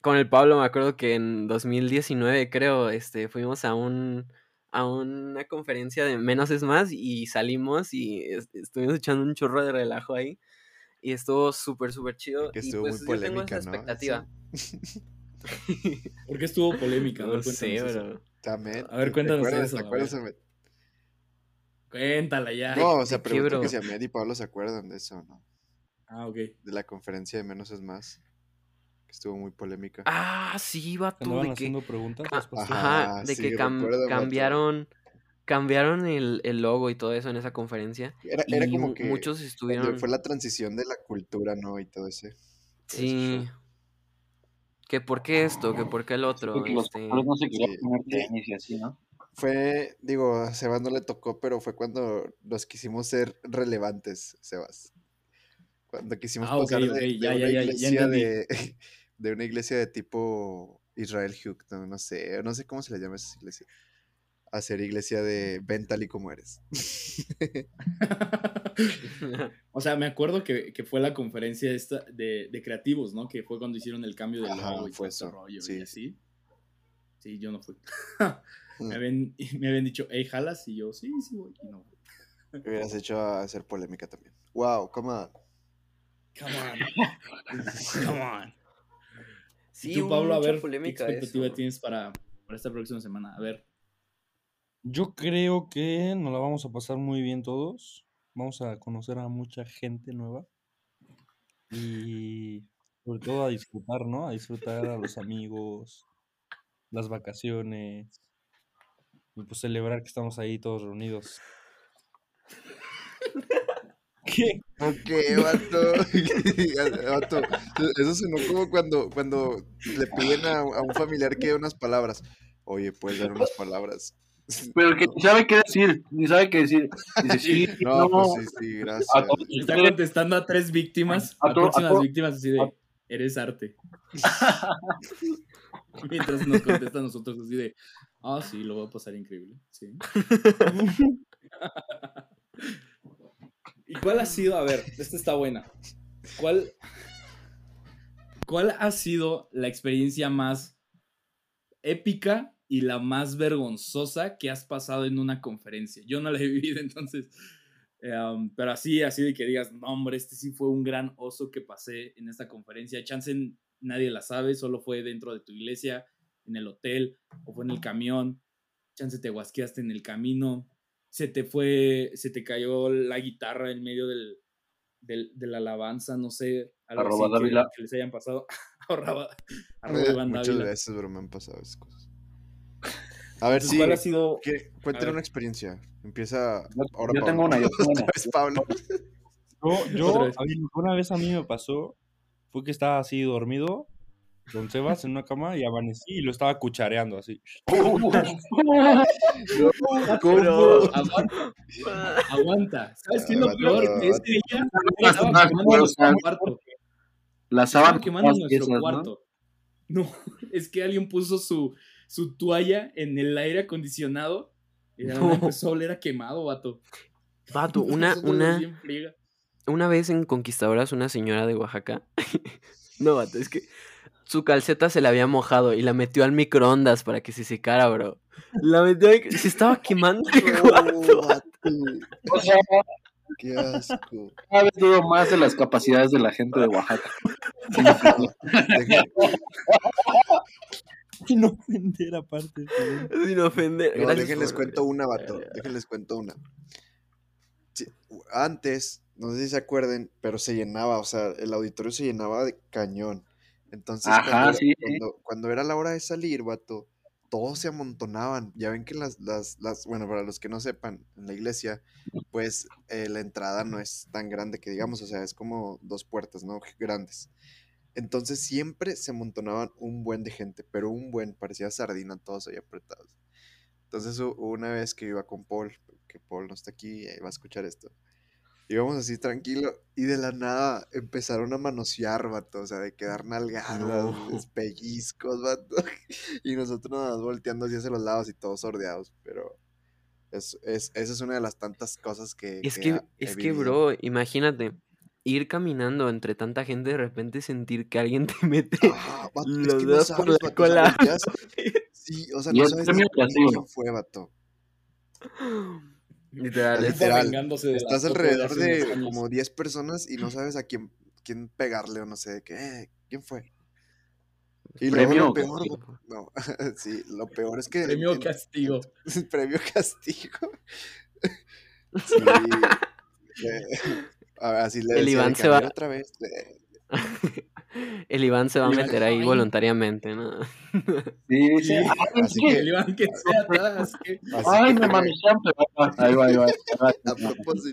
con el Pablo me acuerdo que en 2019 creo, este, fuimos a un, a una conferencia de Menos es Más y salimos y est- estuvimos echando un chorro de relajo ahí. Y estuvo súper, súper chido. Que y estuvo pues muy yo tengo esa polémica, ¿no? expectativa. ¿Por qué estuvo polémica? A ver, No sé, bro. También. A ver, ¿te cuéntanos acuerdas? eso, ¿Te a acuerdas? Cuéntala ya. No, o sea, ¿de qué, pregunto que si Ahmed y Pablo se acuerdan de eso, ¿no? Ah, ok. De la conferencia de Menos es Más. Que estuvo muy polémica. Ah, sí, vato. De que, haciendo preguntas, pasas. ajá, Ajá, de sí, que cam- recuerdo, vato. cambiaron cambiaron el, el logo y todo eso en esa conferencia. Era, era y como que muchos estuvieron. fue la transición de la cultura, ¿no? Y todo ese. Sí. Que por qué esto, que por qué el otro. Porque los este, no se querían sí. poner tenis y así, ¿no? Fue, digo, a Sebas no le tocó, pero fue cuando nos quisimos ser relevantes, Sebas. Cuando quisimos Ah, pasar de, ok, de ya, una ya, ya, ya iglesia entendí. de, de una iglesia de tipo Israel Hugh, no, sé, no sé cómo se le llama esa iglesia, a ser iglesia de ven tal y como eres. o sea, me acuerdo que, que fue la conferencia esta de, de creativos, ¿no? Que fue cuando hicieron el cambio del Ajá, logo y fue todo ese eso, rollo sí. y así. Sí, yo no fui. Mm. me, habían, me habían dicho, hey, jalas, y yo, sí, sí voy, y no. Hubieras hecho a hacer polémica también. Wow, come on. Come on. Come on. sí, y tú, Pablo, a ver, ¿qué polémica de expectativa eso. tienes para, para esta próxima semana? A ver. Yo creo que nos la vamos a pasar muy bien todos. Vamos a conocer a mucha gente nueva. Y sobre todo a disfrutar, ¿no? A disfrutar a los amigos, las vacaciones. Y pues celebrar que estamos ahí todos reunidos. ¿Qué? Ok, vato. Vato, Eso sonó como cuando, cuando le piden a, a un familiar que dé unas palabras. Oye, puedes dar unas palabras. Pero que ni sabe qué decir, ni sabe qué decir. Dice, sí, No, no, pues sí, sí, gracias. a está contestando a tres víctimas, A a, próximas víctimas, así de, a- eres arte. Mientras nos contesta a nosotros así de, ah, sí, lo voy a pasar increíble. Sí. ¿Y cuál ha sido, a ver, esta está buena. ¿Cuál, ¿Cuál ha sido la experiencia más épica y la más vergonzosa que has pasado en una conferencia? Yo no la he vivido, entonces, um, pero así, así de que digas, no, hombre, este sí fue un gran oso que pasé en esta conferencia. Chance nadie la sabe, solo fue dentro de tu iglesia, en el hotel o fue en el camión. Chance te guasqueaste en el camino, se te fue, se te cayó la guitarra en medio del, del- de la alabanza, no sé, algo Arroba así que, que les hayan pasado. arroba, arroba Eh, Muchas Dávila. veces, bro, me han pasado esas cosas. A ver, Entonces, sí. ¿Cuál ha una experiencia. Empieza Yo, ahora yo Pablo. tengo una, yo tengo una. Otra vez Pablo. Yo, yo, vez. una vez a mí me pasó, fue que estaba así dormido, con Sebas en una cama, y amanecí y lo estaba cuchareando así. ¿Cómo? Aguanta, aguanta. ¿Sabes qué es lo peor? Que aguanta. ese día Las estaba sábanas, quemando nuestro cuarto. Quemando más nuestro cuarto. ¿no? es que alguien puso su, su toalla en el aire acondicionado y la No. empezó a oler a quemado, vato. Vato, una, una, una vez en Conquistadoras, una señora de Oaxaca. no, vato, es que su calceta se la había mojado y la metió al microondas para que se secara, bro. La metió ahí, se estaba quemando el No, cuarto. vato, O sea, Qué asco. cada vez dudo más de las capacidades de la gente de Oaxaca. Sin ofender aparte. Sin ofender. No, Gracias déjenles por- cuento una, vato. Déjenles cuento una. Sí, antes, no sé si se acuerden, pero se llenaba, o sea, el auditorio se llenaba de cañón. Entonces, Ajá, cuando, sí, sí. cuando, era la hora de salir, vato, todos se amontonaban. Ya ven que las, las, las, bueno, para los que no sepan, en la iglesia, pues eh, la entrada no es tan grande que digamos, o sea, es como dos puertas, ¿no? Grandes. Entonces siempre se amontonaban un buen de gente, pero un buen, parecía sardina, todos ahí apretados. Entonces una vez que iba con Paul, que Paul no está aquí va a escuchar esto. Íbamos así tranquilo y de la nada empezaron a manosear, vato, o sea, de quedar nalgadas, No. pellizcos, vato. Y nosotros nada más volteando hacia los lados y todos sordeados, pero es, es, esa es una de las tantas cosas que... Es que que, ha- he es que, bro, imagínate, ir caminando entre tanta gente de repente sentir que alguien te mete Ajá, vato, es los no dedos por la vato, cola. Sí, o sea, no es sabes ni fue, vato. Literal, Estás alrededor de como 10 personas y no sabes a quién, quién pegarle o no sé, que, eh, ¿quién fue? Y luego Premio lo peor, no, sí, lo peor es que... Premio en- castigo. premio castigo. Sí. eh, a ver, así le El Iván que, se "A va- otra vez. eh, El Iván se va a meter ahí voluntariamente, ¿no? Sí, Sí, "Ay, es así que- El Iván que sea atrás. que- ay, me manosean, pero ahí va, ahí va.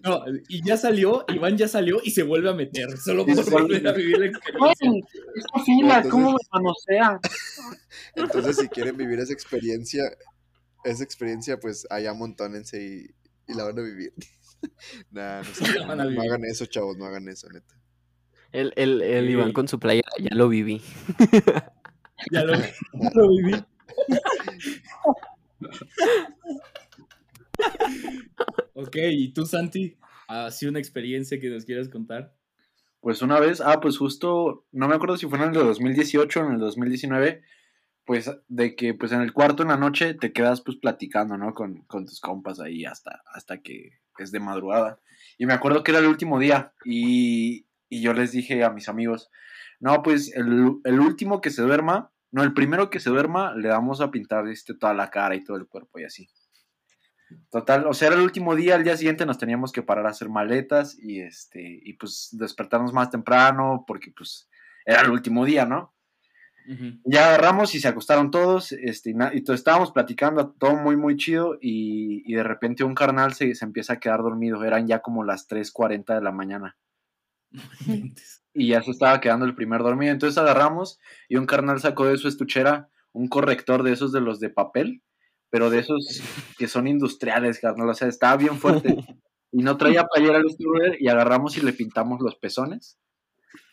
No, y ya salió, Iván ya salió y se vuelve a meter, solo por volver a vivir la experiencia. Ay, fila, ¿cómo me manosea? Entonces, si quieren vivir esa experiencia, esa experiencia, pues allá montónense y, y la van a vivir. Nah, no, sé, hagan eso, chavos, no hagan eso, neta. El, el, el Sí. Iván con su playera, ya lo viví. Ya lo, ya lo viví. ok, ¿y tú, Santi? ¿Así una experiencia que nos quieras contar? Pues una vez, ah, pues justo, no me acuerdo si fue en el de 2018 o en el 2019, pues de que pues en el cuarto en la noche te quedas pues platicando, ¿no? Con, con tus compas ahí hasta, hasta que es de madrugada. Y me acuerdo que era el último día y, y yo les dije a mis amigos, no, pues el, el último que se duerma, no, el primero que se duerma le vamos a pintar este, toda la cara y todo el cuerpo y así. Total, o sea, era el último día, al día siguiente nos teníamos que parar a hacer maletas y este, y pues despertarnos más temprano, porque pues era el último día, ¿no? Ya agarramos y se acostaron todos, este, y, estábamos platicando, todo muy, muy chido, y, y de repente un carnal se, se empieza a quedar dormido, eran ya como las 3.40 de la mañana, y ya se estaba quedando el primer dormido, entonces agarramos y un carnal sacó de su estuchera un corrector de esos de los de papel, pero de esos que son industriales, carnal, o sea, estaba bien fuerte, y no traía playera brother, y agarramos y le pintamos los pezones,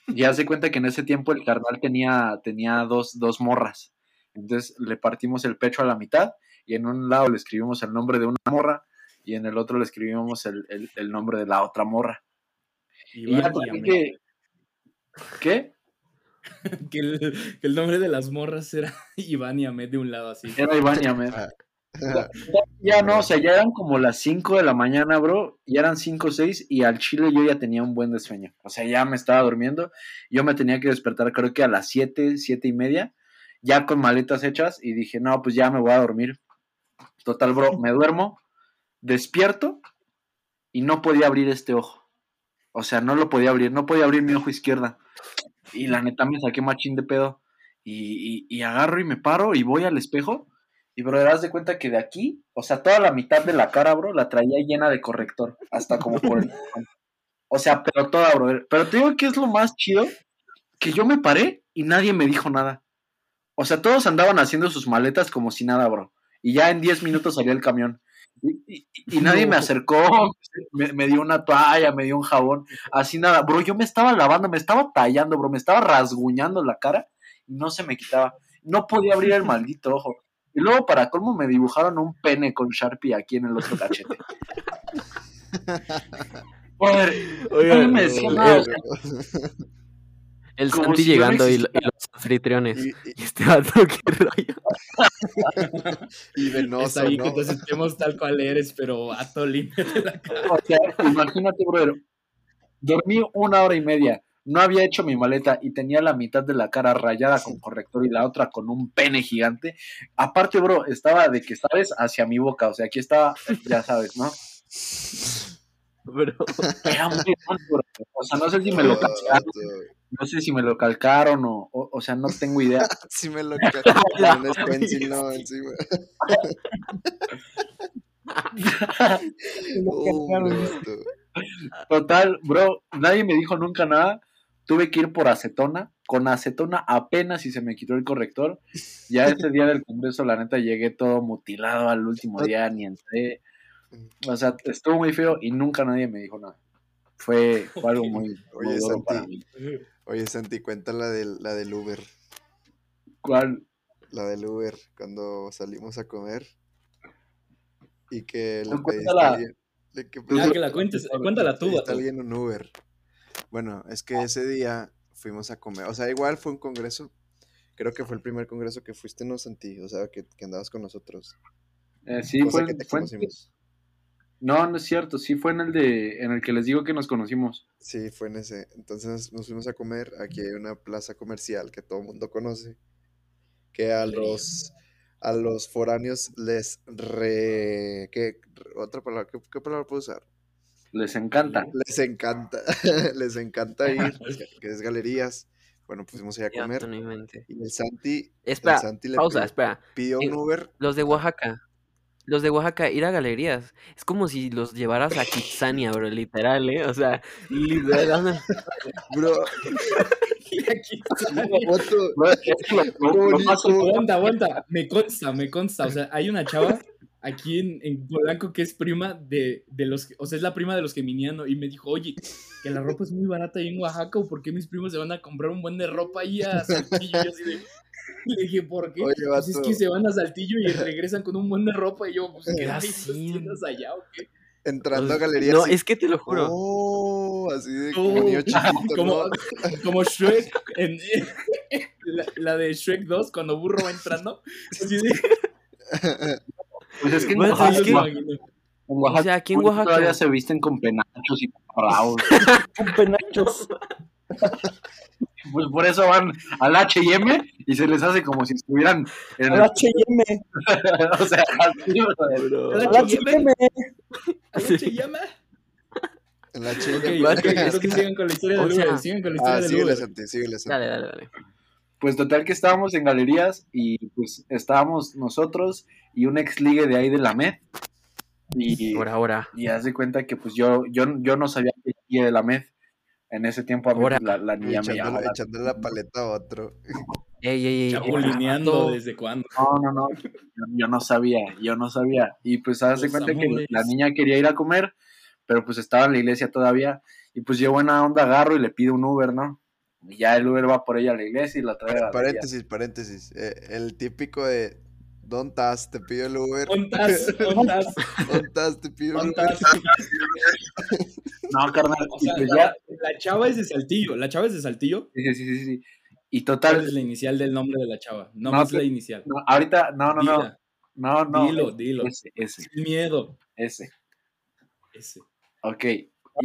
y hace cuenta que en ese tiempo el carnal tenía, tenía dos, dos morras. Entonces le partimos el pecho a la mitad y en un lado le escribimos el nombre de una morra y en el otro le escribimos el, el- el nombre de la otra morra. Y ya Iván y que... ¿Qué? que, el, que el nombre de las morras era Iván y Ahmed de un lado así. Era Iván y Ahmed. Ah. Ya no, o sea, ya eran como las 5 de la mañana, bro. Ya eran 5 o 6 y al chile yo ya tenía un buen de sueño. O sea, ya me estaba durmiendo. Yo me tenía que despertar creo que a las 7, 7 y media, ya con maletas hechas y dije, no, pues ya me voy a dormir. Total, bro, me duermo, despierto y no podía abrir este ojo. O sea, no lo podía abrir, no podía abrir mi ojo izquierda. Y la neta me saqué machín de pedo. Y, y- y agarro y me paro y voy al espejo. Y bro, das de cuenta que de aquí, o sea, toda la mitad de la cara, bro, la traía llena de corrector. Hasta como por el. O sea, pero toda, bro. Pero te digo que es lo más chido, que yo me paré y nadie me dijo nada. O sea, todos andaban haciendo sus maletas como si nada, bro. Y ya en 10 minutos salía el camión. Y, y- y nadie me No. acercó, me, me dio una toalla, me dio un jabón, así nada. Bro, yo me estaba lavando, me estaba tallando, bro, me estaba rasguñando la cara y no se me quitaba. No podía abrir el maldito ojo. Y luego, para colmo, me dibujaron un pene con Sharpie aquí en el otro cachete. Joder, nadie me decía el- nada. el- El Como Santi si yo no llegando y, los anfitriones. Y, Y este vato, qué rollo. y, Está venoso, ahí ¿no? que te aceptemos tal cual eres, pero vato, límpiate la cara. O sea, imagínate, brother. Dormí una hora y media. No había hecho mi maleta y tenía la mitad de la cara rayada con corrector y la otra con un pene gigante. Aparte, bro, estaba de que, ¿sabes? Hacia mi boca. O sea, aquí estaba, ya sabes, ¿no? Bro. Era muy grande, bro. O sea, no sé si me lo calcaron. No sé si me lo calcaron o, o, o sea, no tengo idea. Sí me lo ca- un stencil, no, encima. Oh. Total, bro, nadie me dijo nunca nada. Tuve que ir por acetona. Con acetona apenas y se me quitó el corrector. Ya ese día del congreso, la neta, llegué todo mutilado al último día, ni entré. O sea, estuvo muy feo y nunca nadie me dijo nada. Fue, fue algo muy, muy Oye, duro Santi. para mí. Oye, Santi, cuenta la del, la del Uber. ¿Cuál? La del Uber, cuando salimos a comer. Y que le No, pediste a cuéntala. alguien. le que que la cuentes, cuéntala tú, vato. alguien un Uber. Bueno, es que ese día fuimos a comer. O sea, igual fue un congreso. Creo que fue el primer congreso que fuiste, ¿no, Santi? O sea, que, que andabas con nosotros. Eh, sí, fue, que te fue- conocimos. No, no es cierto, sí fue en el de en el que les digo que nos conocimos. Sí, fue en ese. Entonces nos fuimos a comer. Aquí hay una plaza comercial que todo el mundo conoce. Que a los a los foráneos les re ¿qué otra palabra? ¿Qué, qué palabra puedo usar? Les encanta. Les encanta, les encanta ir, que es galerías. Bueno, pues fuimos allá a comer. Y el Santi, el Espera, Santi le pausa, pidió, espera. pidió un Eh, Uber. Los de Oaxaca. Los de Oaxaca, ir a galerías. Es como si los llevaras a Kitsania, bro, literal, ¿eh? O sea, literal. Bro. Aguanta, aguanta. Me consta, me consta. O sea, hay una chava aquí en, en Polanco que es prima de, de los, que- o sea, es la prima de los Geminiano y me dijo, oye, que la ropa es muy barata ahí en Oaxaca o por qué mis primos se van a comprar un buen de ropa ahí a Saltillo. Y yo así de, le dije, ¿por qué? Oye, Pues es que se van a Saltillo y regresan con un buen de ropa y yo, pues, ¿qué tiendas allá o qué? entrando a galerías. No, es que te lo juro. Oh, así de Oh, como niño chiquito, como, ¿no? como Shrek en la, la de Shrek 2 cuando burro va entrando. Así de, Pues es que en Bueno, Oaxaca, es que- en O Oaxaca sea, aquí en todavía Oaxaca. se visten con penachos y bravos. Con penachos. Pues por eso van al H&M y se les hace como si estuvieran en Al el... H&M. o sea, así, o ¿El Al H&M? H&M. ¿Cómo se llama? En la Ok, chica. ok, creo que sigan con la historia O del Uber. Sigan con la historia Ah, del síguele, Uber. Santi, síguele, Santi. Dale, dale, dale. Pues total que estábamos en galerías y pues estábamos nosotros y un ex ligue de ahí de la MED. Y, Por ahora. y haz de cuenta que pues yo, yo, yo no sabía que era de la MED. En ese tiempo a mí, Ahora. la, la niña me llamaba. la- echándole la paleta a otro. Ey, ey, ey. Chapulineando vato. desde cuándo. No, no, no. Yo, yo no sabía, yo no sabía. Y pues haz de cuenta que la niña quería ir a comer, pero pues estaba en la iglesia todavía. Y pues yo buena onda agarro y le pido un Uber, ¿no? Y ya el Uber va por ella a la iglesia y la trae a la. Paréntesis, paréntesis. Eh, el típico de ¿Dónde estás? Te pido el Uber. ¿Ontas? ¿Ontas? ¿Dónde estás? Te pido el Uber. No, carnal. O sea, pues la, chava es de Saltillo. ¿La chava es de Saltillo? Sí, sí, sí, sí. Y ¿Cuál total. es la inicial del nombre de la chava? No, No, más la inicial. no, ahorita, no, no, no. No, no. Dilo, dilo. Ese, ese, Sin miedo. ese. Ese. Ok.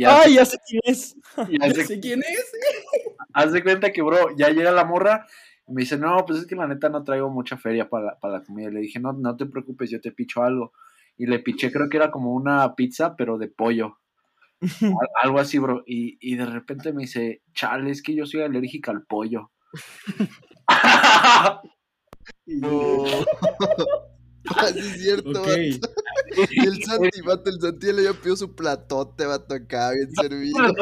¡Ay, ya sé quién es! Ya sé quién es. haz de cuenta que, bro, ya llega la morra y me dice, no, pues es que la neta no traigo mucha feria para la, para la comida. Le dije, no, no te preocupes, yo te picho algo. Y le piché, creo que era como una pizza, pero de pollo. Al- algo así, bro. Y, y de repente me dice, chale, es que yo soy alérgica al pollo. Y yo, Ah, sí es cierto. Y el Santi, vato, el Santi le había pedido su platote, vato, acá, bien servido.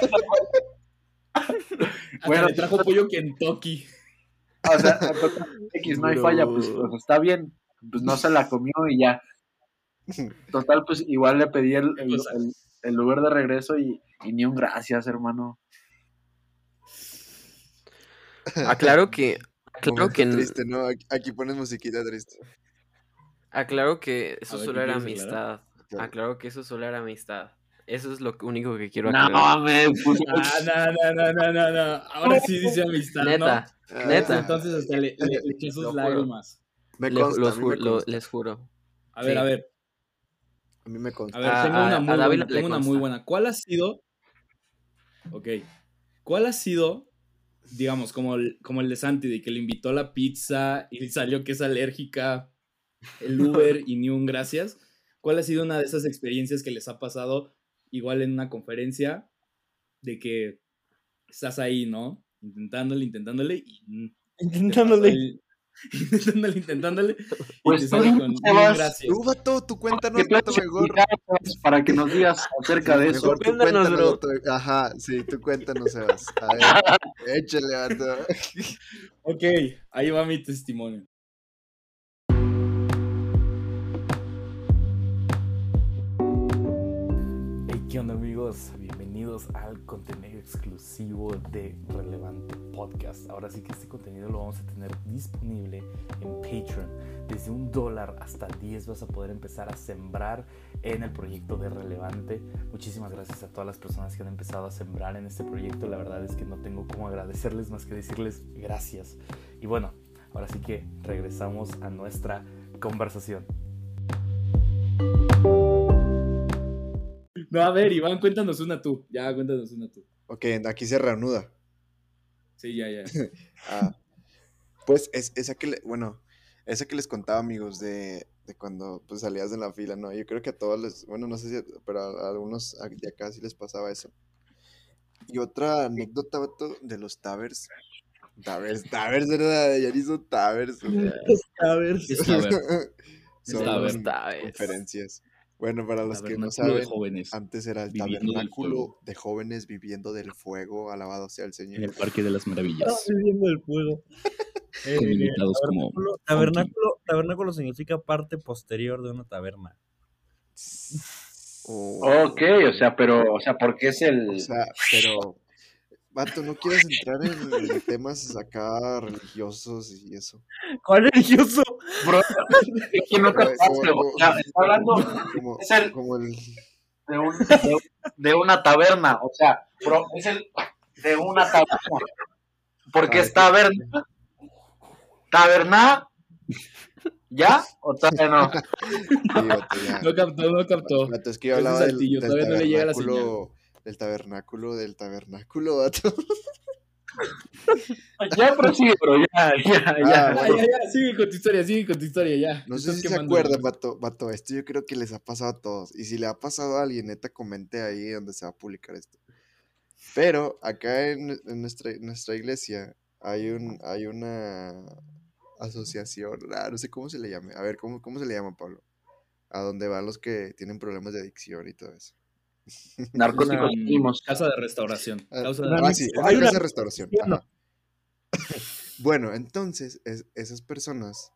Bueno, le trajo pollo Kentucky. O sea, total, X, no hay falla, pues, pues, está bien. Pues no se la comió y ya. Total, pues igual le pedí el, el, Cosa. el- el lugar de regreso y, y ni un gracias, hermano. Aclaro que. Aclaro que. triste, ¿no? Aquí, pones musiquita triste. Aclaro que eso ver, solo ¿qué era amistad. Claro. Aclaro que eso solo era amistad. Eso es lo único que quiero No aclarar. mames, pues, Ah, no, no, no, no, no, no. Ahora sí dice amistad, Neta, Ah, neta. Entonces hasta le, le, le eché sus lágrimas. Me Le- consta, los a mí ju- me lo- les juro. A ver, Sí. a ver, A mí me consta. a ver, A- tengo a- una a muy David buena, le tengo una muy consta. buena. ¿Cuál ha sido? Ok. ¿Cuál ha sido, digamos, como el, como el de Santi, de que le invitó a la pizza y salió que es alérgica, el Uber y ni un gracias? ¿Cuál ha sido una de esas experiencias que les ha pasado igual en una conferencia de que estás ahí, ¿no? Intentándole, intentándole y mm, te Intentándole. el- intentándole, intentándole y Pues te tú, sale con gracias. Tú, vato, tú cuéntanos, ¿qué vato, planes mejor. explicadas para que nos digas acerca de eso? Tú Cuéntanos, bro. Ajá, sí, tú cuéntanos, Sebas. A ver, échale, vato. Ok, ahí va mi testimonio. Hey, ¿qué onda amigos? Al contenido exclusivo de Relevante Podcast. Ahora sí que este contenido lo vamos a tener disponible en Patreon. Desde un dólar hasta 10 vas a poder empezar a sembrar en el proyecto de Relevante. Muchísimas gracias a todas las personas que han empezado a sembrar en este proyecto. La verdad es que no tengo cómo agradecerles más que decirles gracias. Y bueno, ahora sí que regresamos a nuestra conversación. No, a ver, Iván, cuéntanos una tú. Ya, cuéntanos una tú. Ok, aquí se reanuda. Sí, ya, ya. Ah, pues es, esa que, le- bueno, esa que les contaba, amigos, de, de cuando pues, salías de la fila, ¿no? Yo creo que a todos les, bueno, no sé si, pero a, a algunos de acá sí les pasaba eso. Y otra anécdota, vato, de los Tavers. Tavers, Tavers, ¿verdad? Ya son Tavers. o sea, A ver. ¿Qué es Taber? son Tavern. Tavers. conferencias. Bueno, para los que no saben, jóvenes. antes era el del tabernáculo de jóvenes viviendo del fuego, alabado sea el Señor. En el Parque de las Maravillas. viviendo el fuego. Eh, como tabernáculo, tabernáculo significa parte posterior de una taberna. Oh. Ok, o sea, pero, o sea, porque es el. O sea, pero, vato, no quieras entrar en, en temas acá religiosos y eso. ¿Cuál religioso? Bro, es que no captaste, como- o sea, está hablando Como, Es el- como el... de, un- de, de una taberna, o sea, bro, es el de una taberna. Porque Ah, es taberna. ¿Taberna? ¿Ya? ¿O todavía no? sí, vato, ya. No captó, no captó. Vato, es que yo hablaba del, saltillo, del todavía no le llega la tabernáculo, del tabernáculo, del tabernáculo, vato. Ya prosigue, bro, ya, ya, ya. Ah, Ya, bueno. ya, ya, sigue con tu historia, sigue con tu historia, ya. No sé si se acuerdan, vato, vato, esto yo creo que les ha pasado a todos. Y si le ha pasado a alguien, neta, comente ahí donde se va a publicar esto. Pero acá en, en nuestra, nuestra iglesia hay un hay una asociación, ah, no sé cómo se le llame. A ver, ¿cómo, cómo se le llama, Pablo? A donde van los que tienen problemas de adicción y todo eso. Narcóticos anónimos. Casa de restauración. Ah, Causa de ah, sí, hay una- casa de restauración. ajá. bueno, entonces es- esas personas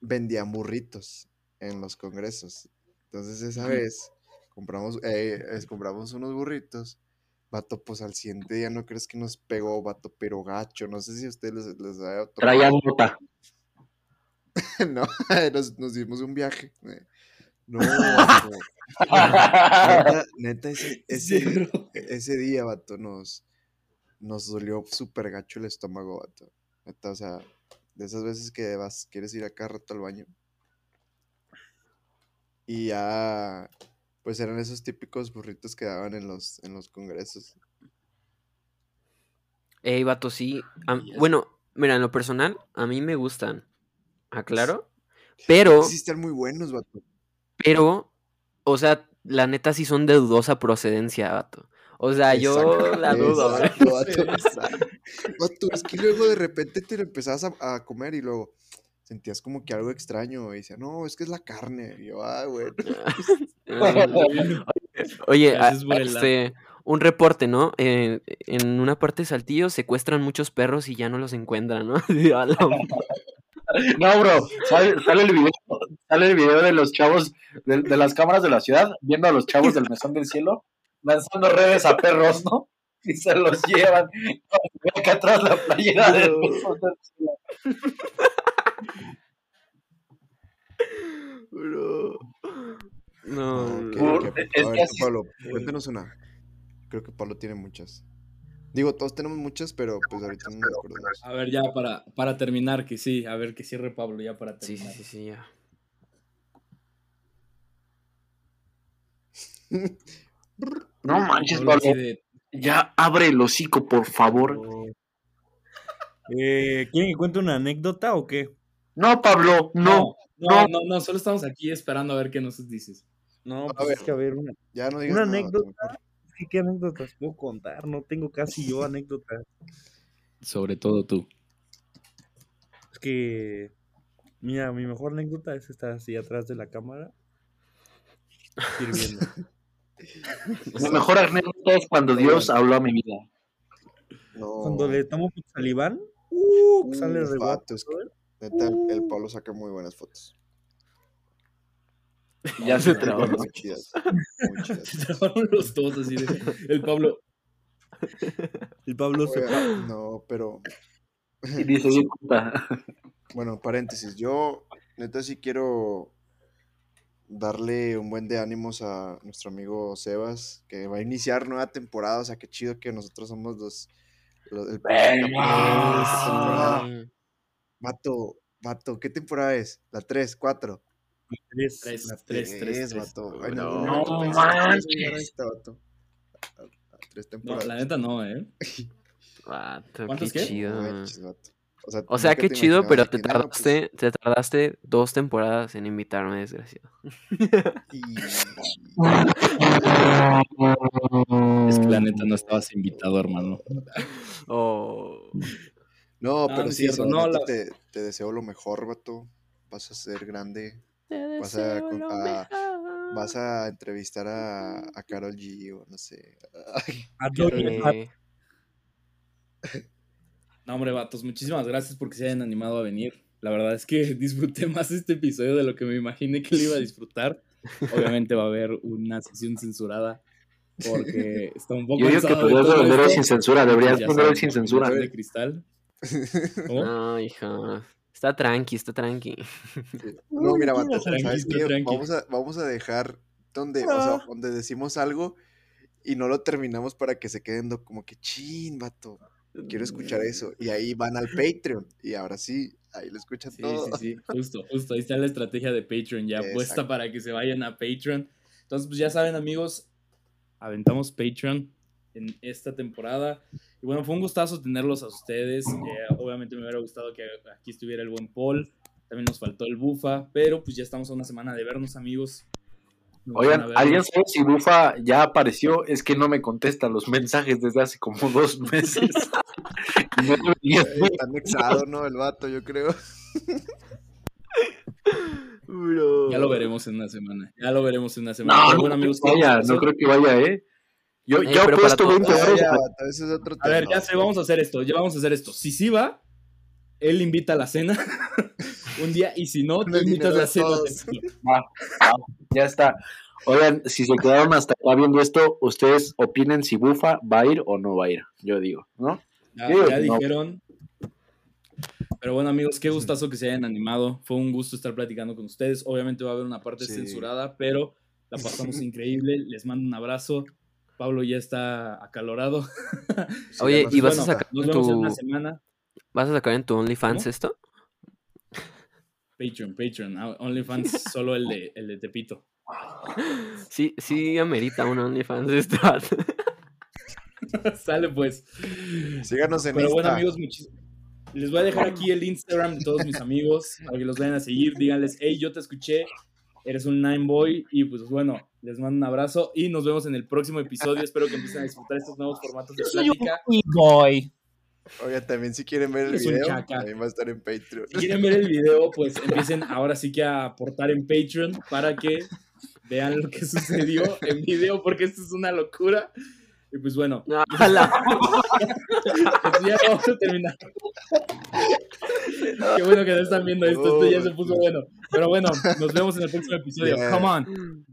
vendían burritos en los congresos. Entonces esa vez compramos, eh, es- compramos unos burritos. Vato, pues al siguiente día no crees que nos pegó, vato, pero gacho. No sé si a ustedes les, les tocado. Traía bota. no, nos, nos dimos un viaje. eh. No, vato. Neta, neta, ese, ese, e- ese día, vato, nos, nos dolió súper gacho el estómago, vato. Neta, o sea, de esas veces que vas, quieres ir a cada rato al baño. Y ya, pues eran esos típicos burritos que daban en los, en los congresos. Ey, vato, sí. a- bueno, mira, en lo personal, a mí me gustan. Aclaro. Pero, Sí, están muy buenos, vato. Pero, o sea, la neta sí son de dudosa procedencia, vato. O sea, yo la dudo, exacto, vato, exacto. Vato, es que luego de repente te lo empezabas a, a comer y luego sentías como que algo extraño y decía, no, es que es la carne. Y yo, ah. Oye, Gracias a- por el este, un reporte, ¿no? Eh, en una parte de Saltillo secuestran muchos perros y ya no los encuentran, ¿no? No, bro, sale, sale el video, sale el video de los chavos de, de las cámaras de la ciudad viendo a los chavos del mesón del cielo lanzando redes a perros, ¿no? Y se los llevan. Acá atrás la playera del mesón del cielo. Bro. No, No, no, ok, no. ok. Es A que ver, así- Pablo, cuéntanos una. Creo que Pablo tiene muchas. Digo, todos tenemos muchas, pero pues ahorita no nos acordamos. A ver, ya para, para terminar, que sí, a ver que cierre Pablo ya para Sí, sí, terminar. sí, sí, ya. No manches, Pablo, así Pablo. de- Ya abre el hocico, por favor. Eh, ¿Quieren que cuente una anécdota o qué? No, Pablo, no. no, no, no, solo estamos aquí esperando a ver qué nos dices. No, A pues ver. es que a ver, una, Ya no digas una nada, anécdota. Que ¿Qué anécdotas puedo contar? No tengo casi yo anécdotas. Sobre todo tú. Es que, mira, mi mejor anécdota es estar así atrás de la cámara, sirviendo. La mejor anécdota es cuando Dios habló a mi vida. No. Cuando le tomo fotos al Iván, uh, que sale Uf, re guapo, vato, es. Neta, el, el Pablo saca muy buenas fotos. Ya se buenas, Muy chidas. Se trabaron los dos así de. El Pablo. El Pablo se no, pero Y dice, bueno, paréntesis. Yo, neta, sí quiero darle un buen de ánimos a nuestro amigo Sebas, que va a iniciar nueva temporada. O sea, qué chido que nosotros somos los. los- el. Vato, vato, ¿qué temporada es? La 3, 4. Tres, Tres, la tres, Tres, tres, tres. vato. Ay, No, no, esta, vato. A- a- a Tres No, la neta no, ¿eh? Vato, qué chido. No manches, vato. O sea, O sea, nunca qué te chido, pero te no, pues, tardaste, te tardaste dos temporadas en invitarme, desgraciado. y- Es que la neta no estabas invitado, hermano. Oh. No, pero no sí, cierto, no, la- te, te deseo lo mejor, vato. Vas a ser grande. Te Vas a deseo con- lo a- mejor. Vas a entrevistar a, a Carol G o no sé. Ay, No, hombre, vatos, muchísimas gracias porque se hayan animado a venir. La verdad es que disfruté más este episodio de lo que me imaginé que lo iba a disfrutar. Obviamente va a haber una sesión censurada porque está un poco Yo digo que podrías esto. sin censura, deberías saben, sin censura. de cristal. ¿Cómo? No, hijo. Está tranqui, está tranqui. No, mira, ¿sabes qué? Vamos a, vamos a dejar donde, o sea, donde decimos algo y no lo terminamos para que se queden como que chin, vato. Quiero escuchar eso. Y ahí van al Patreon. Y ahora sí, ahí lo escuchan Sí, todo. sí, sí, justo, justo. Ahí está la estrategia de Patreon ya puesta para que se vayan a Patreon. Entonces, pues ya saben, amigos, aventamos Patreon en esta temporada. Y bueno, fue un gustazo tenerlos a ustedes. Eh, obviamente me hubiera gustado que aquí estuviera el buen Paul. También nos faltó el Bufa, pero pues ya estamos a una semana de vernos, amigos. Nos Oigan, ver. ¿alguien sabe si Bufa ya apareció? Es que no me contesta los mensajes desde hace como dos meses. Y no Está anexado, ¿no? El vato, yo creo. Ya lo veremos en una semana. Ya lo veremos en una semana. No, bueno, creo amigos, que ¿qué vaya, no creo que vaya, ¿eh? Yo, Eh, yo he pero puesto para 20 todos- Ah, euros. ya, vato, ese es otro A ver, ya sé, vamos a hacer esto. Ya vamos a hacer esto. Si sí va, él invita a la cena un día y si no, tú invitas la cena. todos. Va, va, ya está. Oigan, si se quedaron hasta acá viendo esto, ustedes opinen si Bufa va a ir o no va a ir. Yo digo, ¿no? Ya, Sí, ya no. dijeron. Pero bueno, amigos, qué gustazo que se hayan animado. Fue un gusto estar platicando con ustedes. Obviamente va a haber una parte Sí. censurada, pero la pasamos increíble. Les mando un abrazo. Pablo ya está acalorado. Oye, ¿y vas a Bueno, sacar nos vemos en una tu, semana. vas a sacar en tu OnlyFans ¿Cómo? esto? Patreon, Patreon. ah, OnlyFans, solo el de, el de Tepito. Sí, sí amerita un OnlyFans esto. Sale pues. Síganos en Pero bueno, Insta. amigos, muchis- les voy a dejar aquí el Instagram de todos mis amigos para que los vayan a seguir. Díganles, hey, yo te escuché, eres un Nine Boy. Y pues bueno, les mando un abrazo y nos vemos en el próximo episodio. Espero que empiecen a disfrutar estos nuevos formatos de plática. boy. Oigan, también si quieren ver el Es un video, también va a estar en Patreon. Si quieren ver el video, pues empiecen ahora sí que a aportar en Patreon para que vean lo que sucedió en video, porque esto es una locura. Y pues bueno, A la- pues ya vamos a terminar. Qué bueno que no están viendo esto, esto ya se puso bueno. Pero bueno, nos vemos en el próximo episodio. Yeah. Come on.